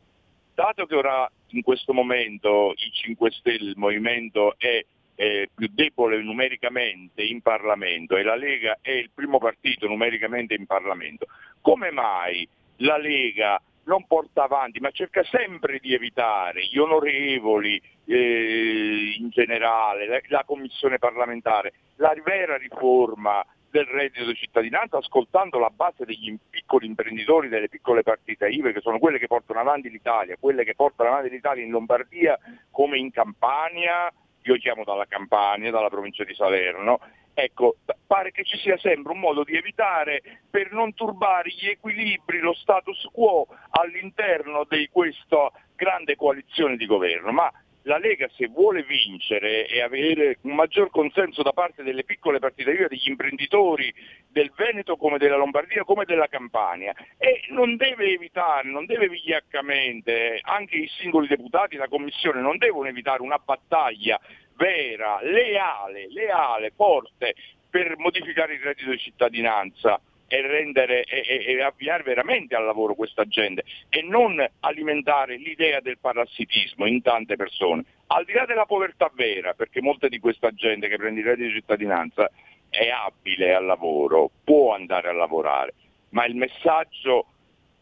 dato che ora in questo momento i 5 Stelle, il movimento è eh, più debole numericamente in Parlamento e la Lega è il primo partito numericamente in Parlamento, come mai la Lega non porta avanti, ma cerca sempre di evitare gli onorevoli eh, in generale, la, la commissione parlamentare, la vera riforma del reddito di cittadinanza ascoltando la base degli piccoli imprenditori delle piccole partite IVE che sono quelle che portano avanti l'Italia, quelle che portano avanti l'Italia in Lombardia come in Campania, io chiamo dalla Campania, dalla provincia di Salerno, ecco, pare che ci sia sempre un modo di evitare per non turbare gli equilibri, lo status quo all'interno di questa grande coalizione di governo, ma la Lega se vuole vincere e avere un maggior consenso da parte delle piccole partite IVA, degli imprenditori del Veneto come della Lombardia come della Campania e non deve evitare, non deve vigliaccamente, anche i singoli deputati, la Commissione non devono evitare una battaglia vera, leale, leale, forte per modificare il reddito di cittadinanza e rendere e, e- avviare veramente al lavoro questa gente e non alimentare l'idea del parassitismo in tante persone. Al di là della povertà vera, perché molta di questa gente che prende il reddito di cittadinanza è abile al lavoro, può andare a lavorare, ma il messaggio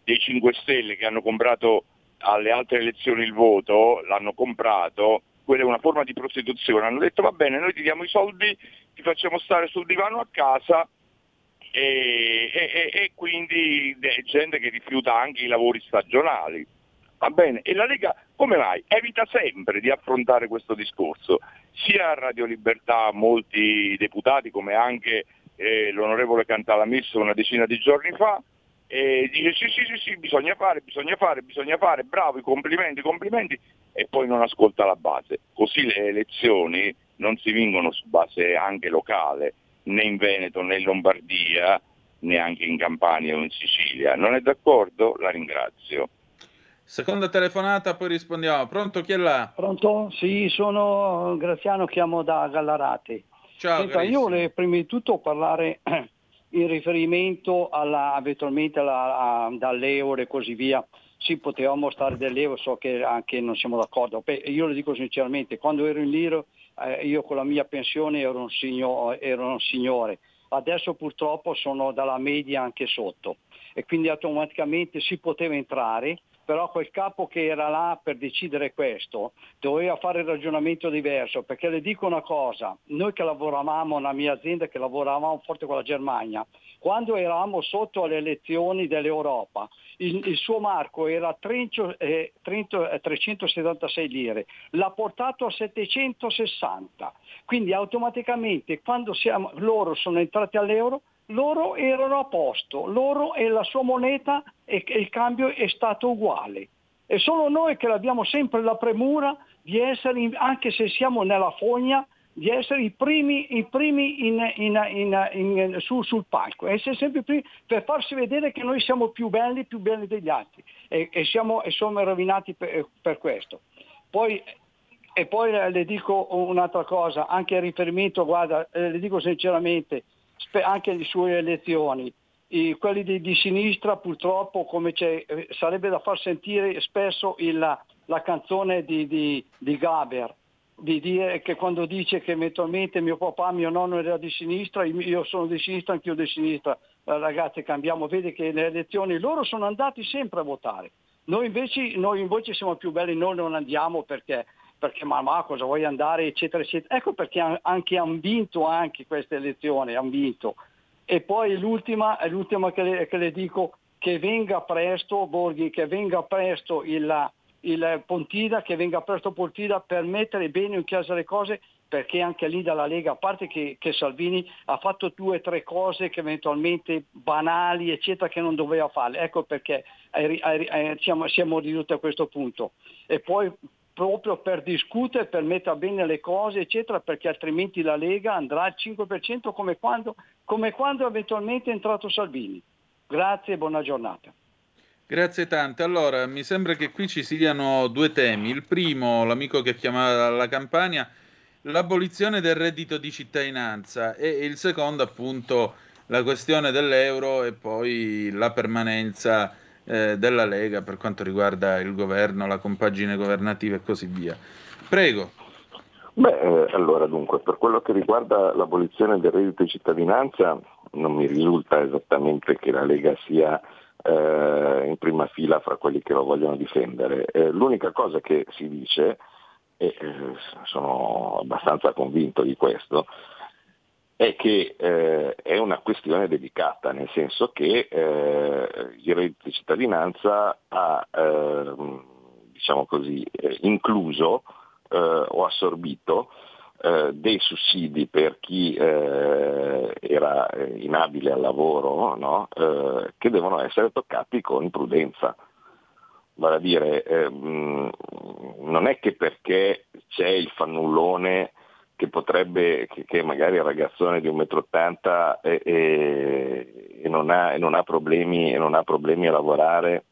dei 5 Stelle che hanno comprato alle altre elezioni il voto, l'hanno comprato, quella è una forma di prostituzione, hanno detto va bene, noi ti diamo i soldi, ti facciamo stare sul divano a casa e, e- e- quindi gente che rifiuta anche i lavori stagionali. Va bene? E la Lega come mai? Evita sempre di affrontare questo discorso. Sia a Radio Libertà molti deputati come anche eh, l'onorevole Cantalamesso una decina di giorni fa, e dice sì, sì, sì, sì, bisogna fare, bisogna fare, bisogna fare, bravi, complimenti, complimenti, e poi non ascolta la base. Così le elezioni non si vincono su base anche locale, né in Veneto né in Lombardia, neanche in Campania o in Sicilia. Non è d'accordo? La ringrazio. Seconda telefonata, poi rispondiamo. Pronto? Chi è là? Pronto? Sì, sono Graziano, chiamo da Gallarate. Ciao, Senta, io volevo prima di tutto parlare *clears throat* in riferimento alla, eventualmente alla- a- dall'euro e così via. Sì, potevamo stare dell'euro, so che anche non siamo d'accordo. Beh, io lo dico sinceramente, quando ero in liro, eh, io con la mia pensione ero un, signo- ero un signore. Adesso purtroppo sono dalla media anche sotto e quindi automaticamente si poteva entrare, però quel capo che era là per decidere questo doveva fare il ragionamento diverso, perché le dico una cosa, noi che lavoravamo nella mia azienda, che lavoravamo forte con la Germania, quando eravamo sotto alle elezioni dell'Europa, il, il suo marco era 30, eh, 30, eh, 376 lire, l'ha portato a 760, quindi automaticamente quando siamo- loro sono entrati all'euro loro erano a posto, loro e la sua moneta e il cambio è stato uguale. E solo noi che abbiamo sempre la premura di essere, anche se siamo nella fogna, di essere i primi, i primi in- in- in- su- sul palco, essere sempre primi per farsi vedere che noi siamo più belli, più belli degli altri e, e siamo, e siamo rovinati per, per questo. Poi, e poi le dico un'altra cosa, anche in riferimento, guarda, eh, le dico sinceramente, anche alle sue elezioni, i- quelli di, di sinistra purtroppo come c'è, eh, sarebbe da far sentire spesso il- la canzone di, di, di Gaber, di dire che quando dice che eventualmente mio papà, mio nonno era di sinistra, io sono di sinistra, anch'io di sinistra, Eh, ragazzi cambiamo, vedi che nelle elezioni loro sono andati sempre a votare, noi invece, noi invece siamo più belli, noi non andiamo perché, perché ma, cosa vuoi andare, eccetera, eccetera. Ecco perché anche hanno vinto anche queste elezioni, hanno vinto. E poi l'ultima, l'ultima che le, che le dico, che venga presto, Borghi, che venga presto il, il Pontida, che venga presto Pontida per mettere bene in chiesa le cose, perché anche lì dalla Lega, a parte che, che Salvini ha fatto due o tre cose che eventualmente banali, eccetera, che non doveva fare. Ecco perché è- siamo, siamo ridotti a questo punto. E poi proprio per discutere, per mettere bene le cose, eccetera, perché altrimenti la Lega andrà al 5% come quando, come quando eventualmente è entrato Salvini. Grazie e buona giornata. Grazie tante. Allora, mi sembra che qui ci siano due temi. Il primo, l'amico che chiamava dalla Campania, l'abolizione del reddito di cittadinanza e il secondo, appunto, la questione dell'euro e poi la permanenza eh, della Lega per quanto riguarda il governo, la compagine governativa e così via. Prego. Beh, eh, allora dunque, per quello che riguarda l'abolizione del reddito di cittadinanza, non mi risulta esattamente che la Lega sia eh, in prima fila fra quelli che lo vogliono difendere. Eh, l'unica cosa che si dice, e eh, sono abbastanza convinto di questo, è che eh, è una questione delicata, nel senso che eh, il reddito di cittadinanza ha, ehm, diciamo così, eh, incluso eh, o assorbito eh, dei sussidi per chi eh, era eh, inabile al lavoro, no? Eh, che devono essere toccati con prudenza. Vale a dire, eh, mh, non è che perché c'è il fannullone che potrebbe, che, che magari è ragazzone di 1,80 m e, e, e non ha, e non ha problemi a lavorare,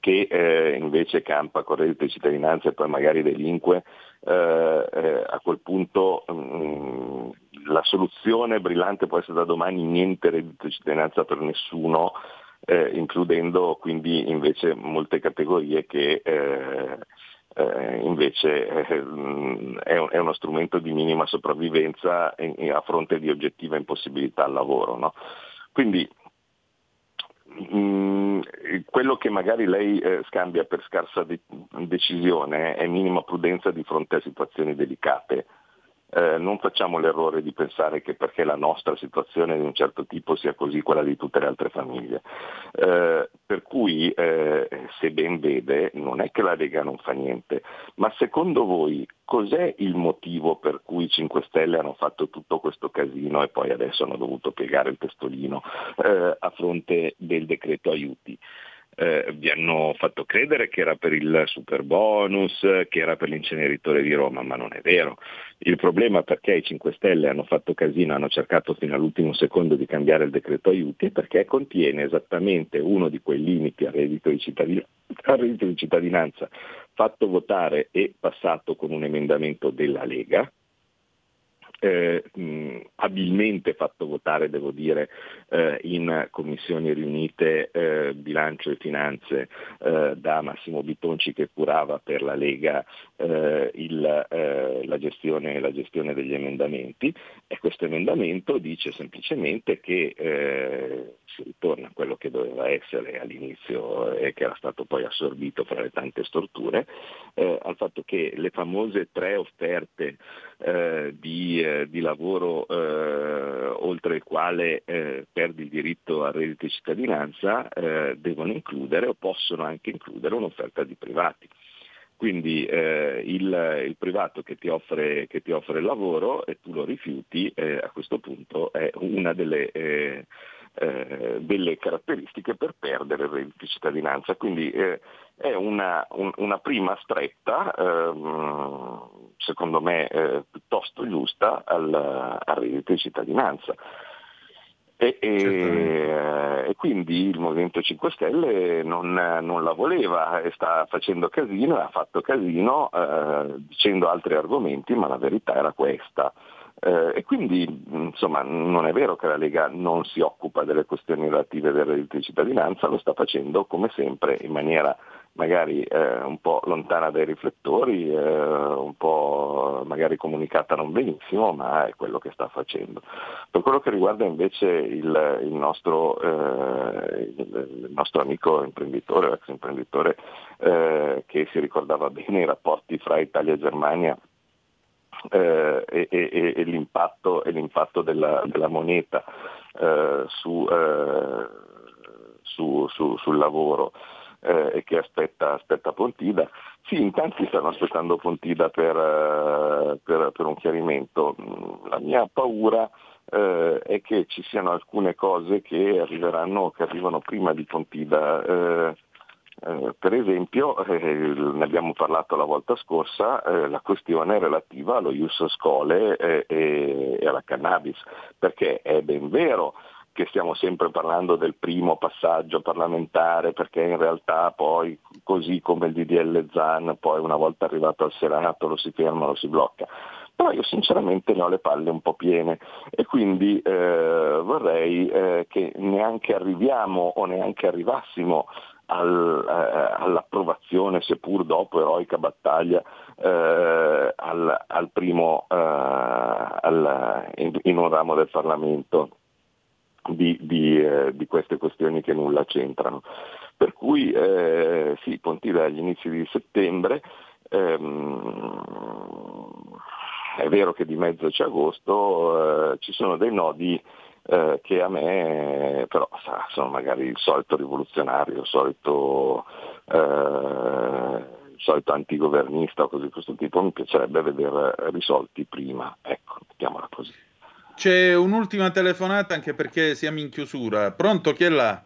che eh, invece campa con reddito di cittadinanza e poi magari delinque, eh, eh, a quel punto mh, la soluzione brillante può essere da domani niente reddito di cittadinanza per nessuno, eh, includendo quindi invece molte categorie che eh, eh, invece eh, mh, è, un- è uno strumento di minima sopravvivenza in- in- a fronte di oggettiva impossibilità al lavoro. no? Quindi Mm, quello che magari lei eh, scambia per scarsa de- decisione è minima prudenza di fronte a situazioni delicate. Eh, non facciamo l'errore di pensare che perché la nostra situazione di un certo tipo sia così quella di tutte le altre famiglie. Eh, per cui, eh, se ben vede, non è che la Lega non fa niente, ma secondo voi cos'è il motivo per cui i 5 Stelle hanno fatto tutto questo casino e poi adesso hanno dovuto piegare il testolino eh, a fronte del decreto aiuti? Eh, vi hanno fatto credere che era per il super bonus, che era per l'inceneritore di Roma, ma non è vero. Il problema perché i 5 Stelle hanno fatto casino, hanno cercato fino all'ultimo secondo di cambiare il decreto aiuti, è perché contiene esattamente uno di quei limiti al reddito di, cittadin- al reddito di cittadinanza fatto votare e passato con un emendamento della Lega, eh, mh, abilmente fatto votare, devo dire, eh, in commissioni riunite eh, bilancio e finanze eh, da Massimo Bitonci che curava per la Lega eh, il, eh, la, gestione, la gestione degli emendamenti. E questo emendamento dice semplicemente che si ritorna a quello che doveva essere all'inizio e che era stato poi assorbito fra le tante storture, al fatto che le famose tre offerte eh, di, eh, di lavoro eh, oltre il quale eh, perdi il diritto al reddito di cittadinanza eh, devono includere o possono anche includere un'offerta di privati. Quindi eh, il, il privato che ti, offre, che ti offre il lavoro e tu lo rifiuti, eh, a questo punto è una delle, eh, eh, delle caratteristiche per perdere il reddito di cittadinanza. Quindi eh, è una, un- una prima stretta, ehm, secondo me eh, piuttosto giusta, al, al reddito di cittadinanza. E, e- e quindi il Movimento 5 Stelle non, non la voleva e sta facendo casino, ha fatto casino eh, dicendo altri argomenti, ma la verità era questa. Eh, e quindi insomma non è vero che la Lega non si occupa delle questioni relative del reddito di cittadinanza, lo sta facendo come sempre in maniera magari eh, un po' lontana dai riflettori, eh, un po' magari comunicata non benissimo, ma è quello che sta facendo. Per quello che riguarda invece il, il nostro, eh, il- nostro amico imprenditore, ex imprenditore, eh, che si ricordava bene i rapporti fra Italia e Germania eh, e, e- e- l'impatto, e l'impatto della, della moneta eh, su, eh, su- su- sul lavoro eh, e che aspetta, aspetta Pontida. Sì, in tanti stanno aspettando Pontida per, eh, per- per un chiarimento. Mm, La mia paura eh, è che ci siano alcune cose che arriveranno, che arrivano prima di Pontida. Eh, per esempio, eh, ne abbiamo parlato la volta scorsa, eh, la questione relativa allo ius scole e alla cannabis, perché è ben vero che stiamo sempre parlando del primo passaggio parlamentare, perché in realtà poi, così come il DDL ZAN, poi una volta arrivato al Senato lo si ferma, lo si blocca. Però io sinceramente ne ho le palle un po' piene e quindi eh, vorrei eh, che neanche arriviamo o neanche arrivassimo al- eh, all'approvazione, seppur dopo eroica battaglia, eh, al, al primo, eh, al- in, in un ramo del Parlamento di, di, eh, di queste questioni che nulla c'entrano. Per cui eh, sì, Pontida agli inizi di settembre, ehm, è vero che di mezzo c'è agosto, eh, ci sono dei nodi eh, che a me però sa, sono magari il solito rivoluzionario, il solito, eh, il solito antigovernista o così di questo tipo, mi piacerebbe vedere risolti prima, ecco, mettiamola così. C'è un'ultima telefonata anche perché siamo in chiusura. Pronto, chi è là?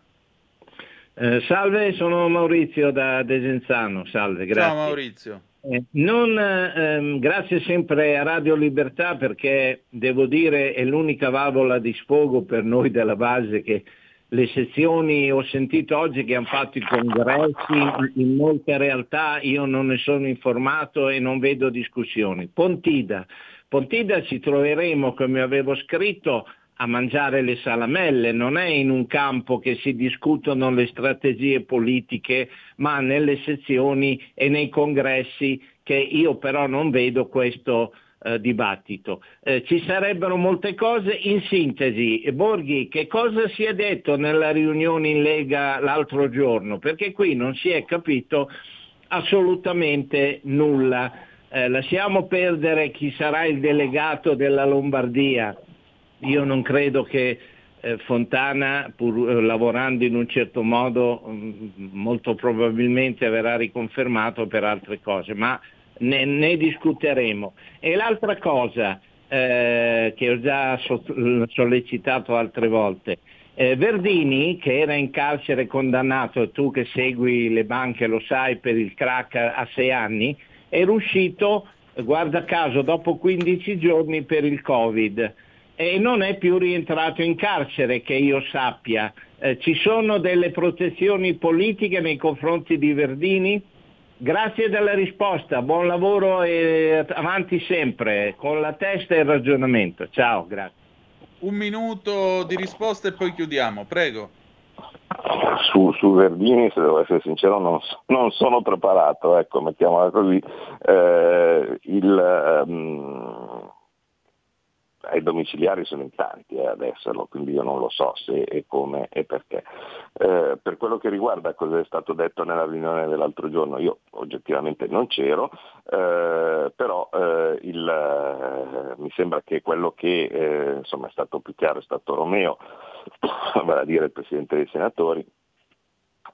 Eh, salve, sono Maurizio da Desenzano, salve, grazie. Ciao Maurizio. Eh, non, ehm, grazie sempre a Radio Libertà perché devo dire è l'unica valvola di sfogo per noi della base che le sezioni ho sentito oggi che hanno fatto i congressi, in molte realtà io non ne sono informato e non vedo discussioni. Pontida, Pontida ci troveremo, come avevo scritto, a mangiare le salamelle, non è in un campo che si discutono le strategie politiche, ma nelle sezioni e nei congressi che io però non vedo questo eh, dibattito. Eh, ci sarebbero molte cose, in sintesi, Borghi, che cosa si è detto nella riunione in Lega l'altro giorno? Perché qui non si è capito assolutamente nulla. Eh, lasciamo perdere chi sarà il delegato della Lombardia, io non credo che eh, Fontana, pur eh, lavorando in un certo modo, mh, molto probabilmente verrà riconfermato per altre cose, ma ne, ne discuteremo. E l'altra cosa eh, che ho già so- sollecitato altre volte, eh, Verdini, che era in carcere condannato, tu che segui le banche lo sai, per il crack a sei anni, era uscito, guarda caso, dopo 15 giorni per il Covid e non è più rientrato in carcere che io sappia. Eh, ci sono delle protezioni politiche nei confronti di Verdini? Grazie della risposta, buon lavoro e avanti sempre, con la testa e il ragionamento. Ciao, grazie. Un minuto di risposta e poi chiudiamo, prego. Su, su Verdini, se devo essere sincero, non, non sono preparato, ecco, mettiamola così. Eh, il, ehm, ai domiciliari sono in tanti eh, ad esserlo, quindi io non lo so se e come e perché. Eh, per quello che riguarda cosa è stato detto nella riunione dell'altro giorno, io oggettivamente non c'ero, eh, però eh, il, eh, mi sembra che quello che eh, insomma, è stato più chiaro è stato Romeo, *coughs* vale a dire il Presidente dei Senatori,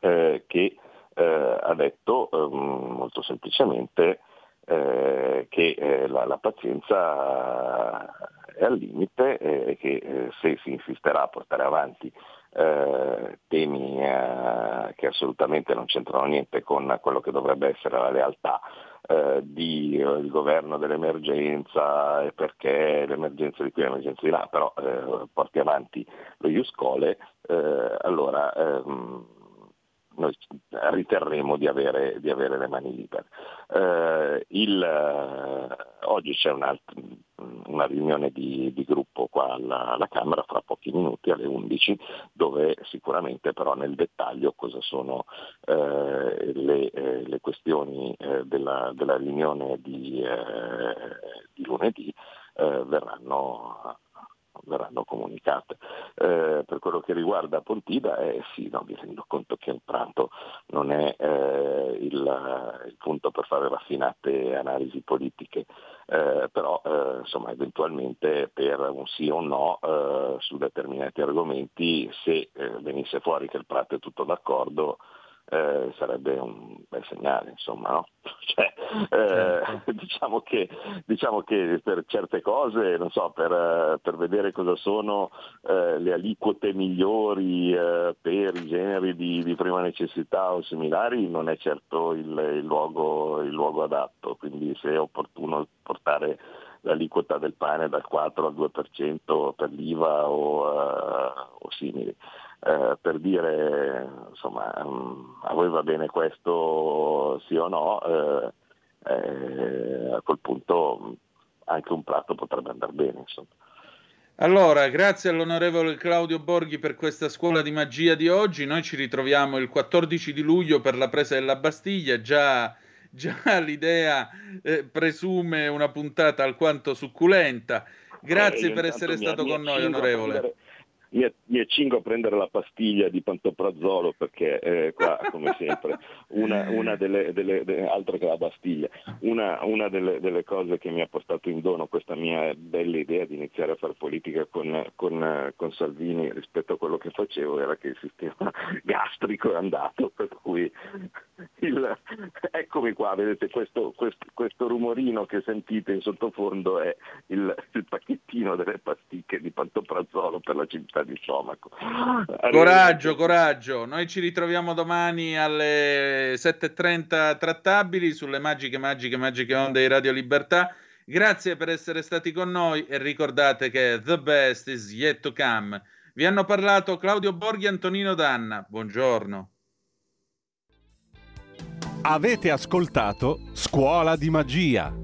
che ha detto ehm, molto semplicemente eh, che eh, la, la pazienza è al limite e che eh, se si insisterà a portare avanti eh, temi eh, che assolutamente non c'entrano niente con quello che dovrebbe essere la realtà eh, di eh, il governo dell'emergenza e perché l'emergenza di qui e l'emergenza di là, però eh, porti avanti lo Iuscole, eh, allora ehm, noi riterremo di avere, di avere le mani libere. Eh, il, eh, oggi c'è una riunione di, di gruppo qua alla, alla Camera fra pochi minuti alle 11 dove sicuramente però nel dettaglio cosa sono eh, le, eh, le questioni eh, della, della riunione di, eh, di lunedì verranno verranno comunicate. Eh, per quello che riguarda Pontida, eh, sì, no, mi rendo conto che il pranto non è eh, il, il punto per fare raffinate analisi politiche, eh, però eh, insomma, eventualmente per un sì o un no eh, su determinati argomenti, se venisse fuori che il Prato è tutto d'accordo, eh, sarebbe un bel segnale, insomma, no? *laughs* Cioè, eh, *laughs* diciamo, che, diciamo che per certe cose, non so, per, eh, per vedere cosa sono eh, le aliquote migliori eh, per i generi di, di prima necessità o similari, non è certo il, il luogo, il luogo adatto, quindi se è opportuno portare l'aliquota del pane dal 4 al 2% per l'IVA o, eh, o simili. Eh, per dire insomma mm, a voi va bene questo sì o no, eh, eh, a quel punto mm, anche un prato potrebbe andare bene. Insomma. Allora, grazie all'onorevole Claudio Borghi per questa scuola di magia di oggi. Noi ci ritroviamo il 14 di luglio per la presa della Bastiglia. Già, già *laughs* l'idea eh, presume una puntata alquanto succulenta. Grazie Eh, per essere stato con noi, onorevole. Mi, mi accingo a prendere la pastiglia di pantoprazolo perché eh, qua, come sempre, una, una delle, delle- de- altro che la Bastiglia, una, una delle, delle cose che mi ha portato in dono questa mia bella idea di iniziare a fare politica con, con, con Salvini rispetto a quello che facevo era che il sistema *laughs* gastrico è andato, per cui il- eccomi qua, vedete questo, questo- questo rumorino che sentite in sottofondo è il, il pacchettino delle pasticche di pantoprazolo per la città di stomaco. Coraggio, coraggio. Noi ci ritroviamo domani alle 7.30 trattabili sulle magiche, magiche, magiche onde di Radio Libertà. Grazie per essere stati con noi e ricordate che the best is yet to come. Vi hanno parlato Claudio Borghi e Antonino Danna. Buongiorno. Avete ascoltato Scuola di Magia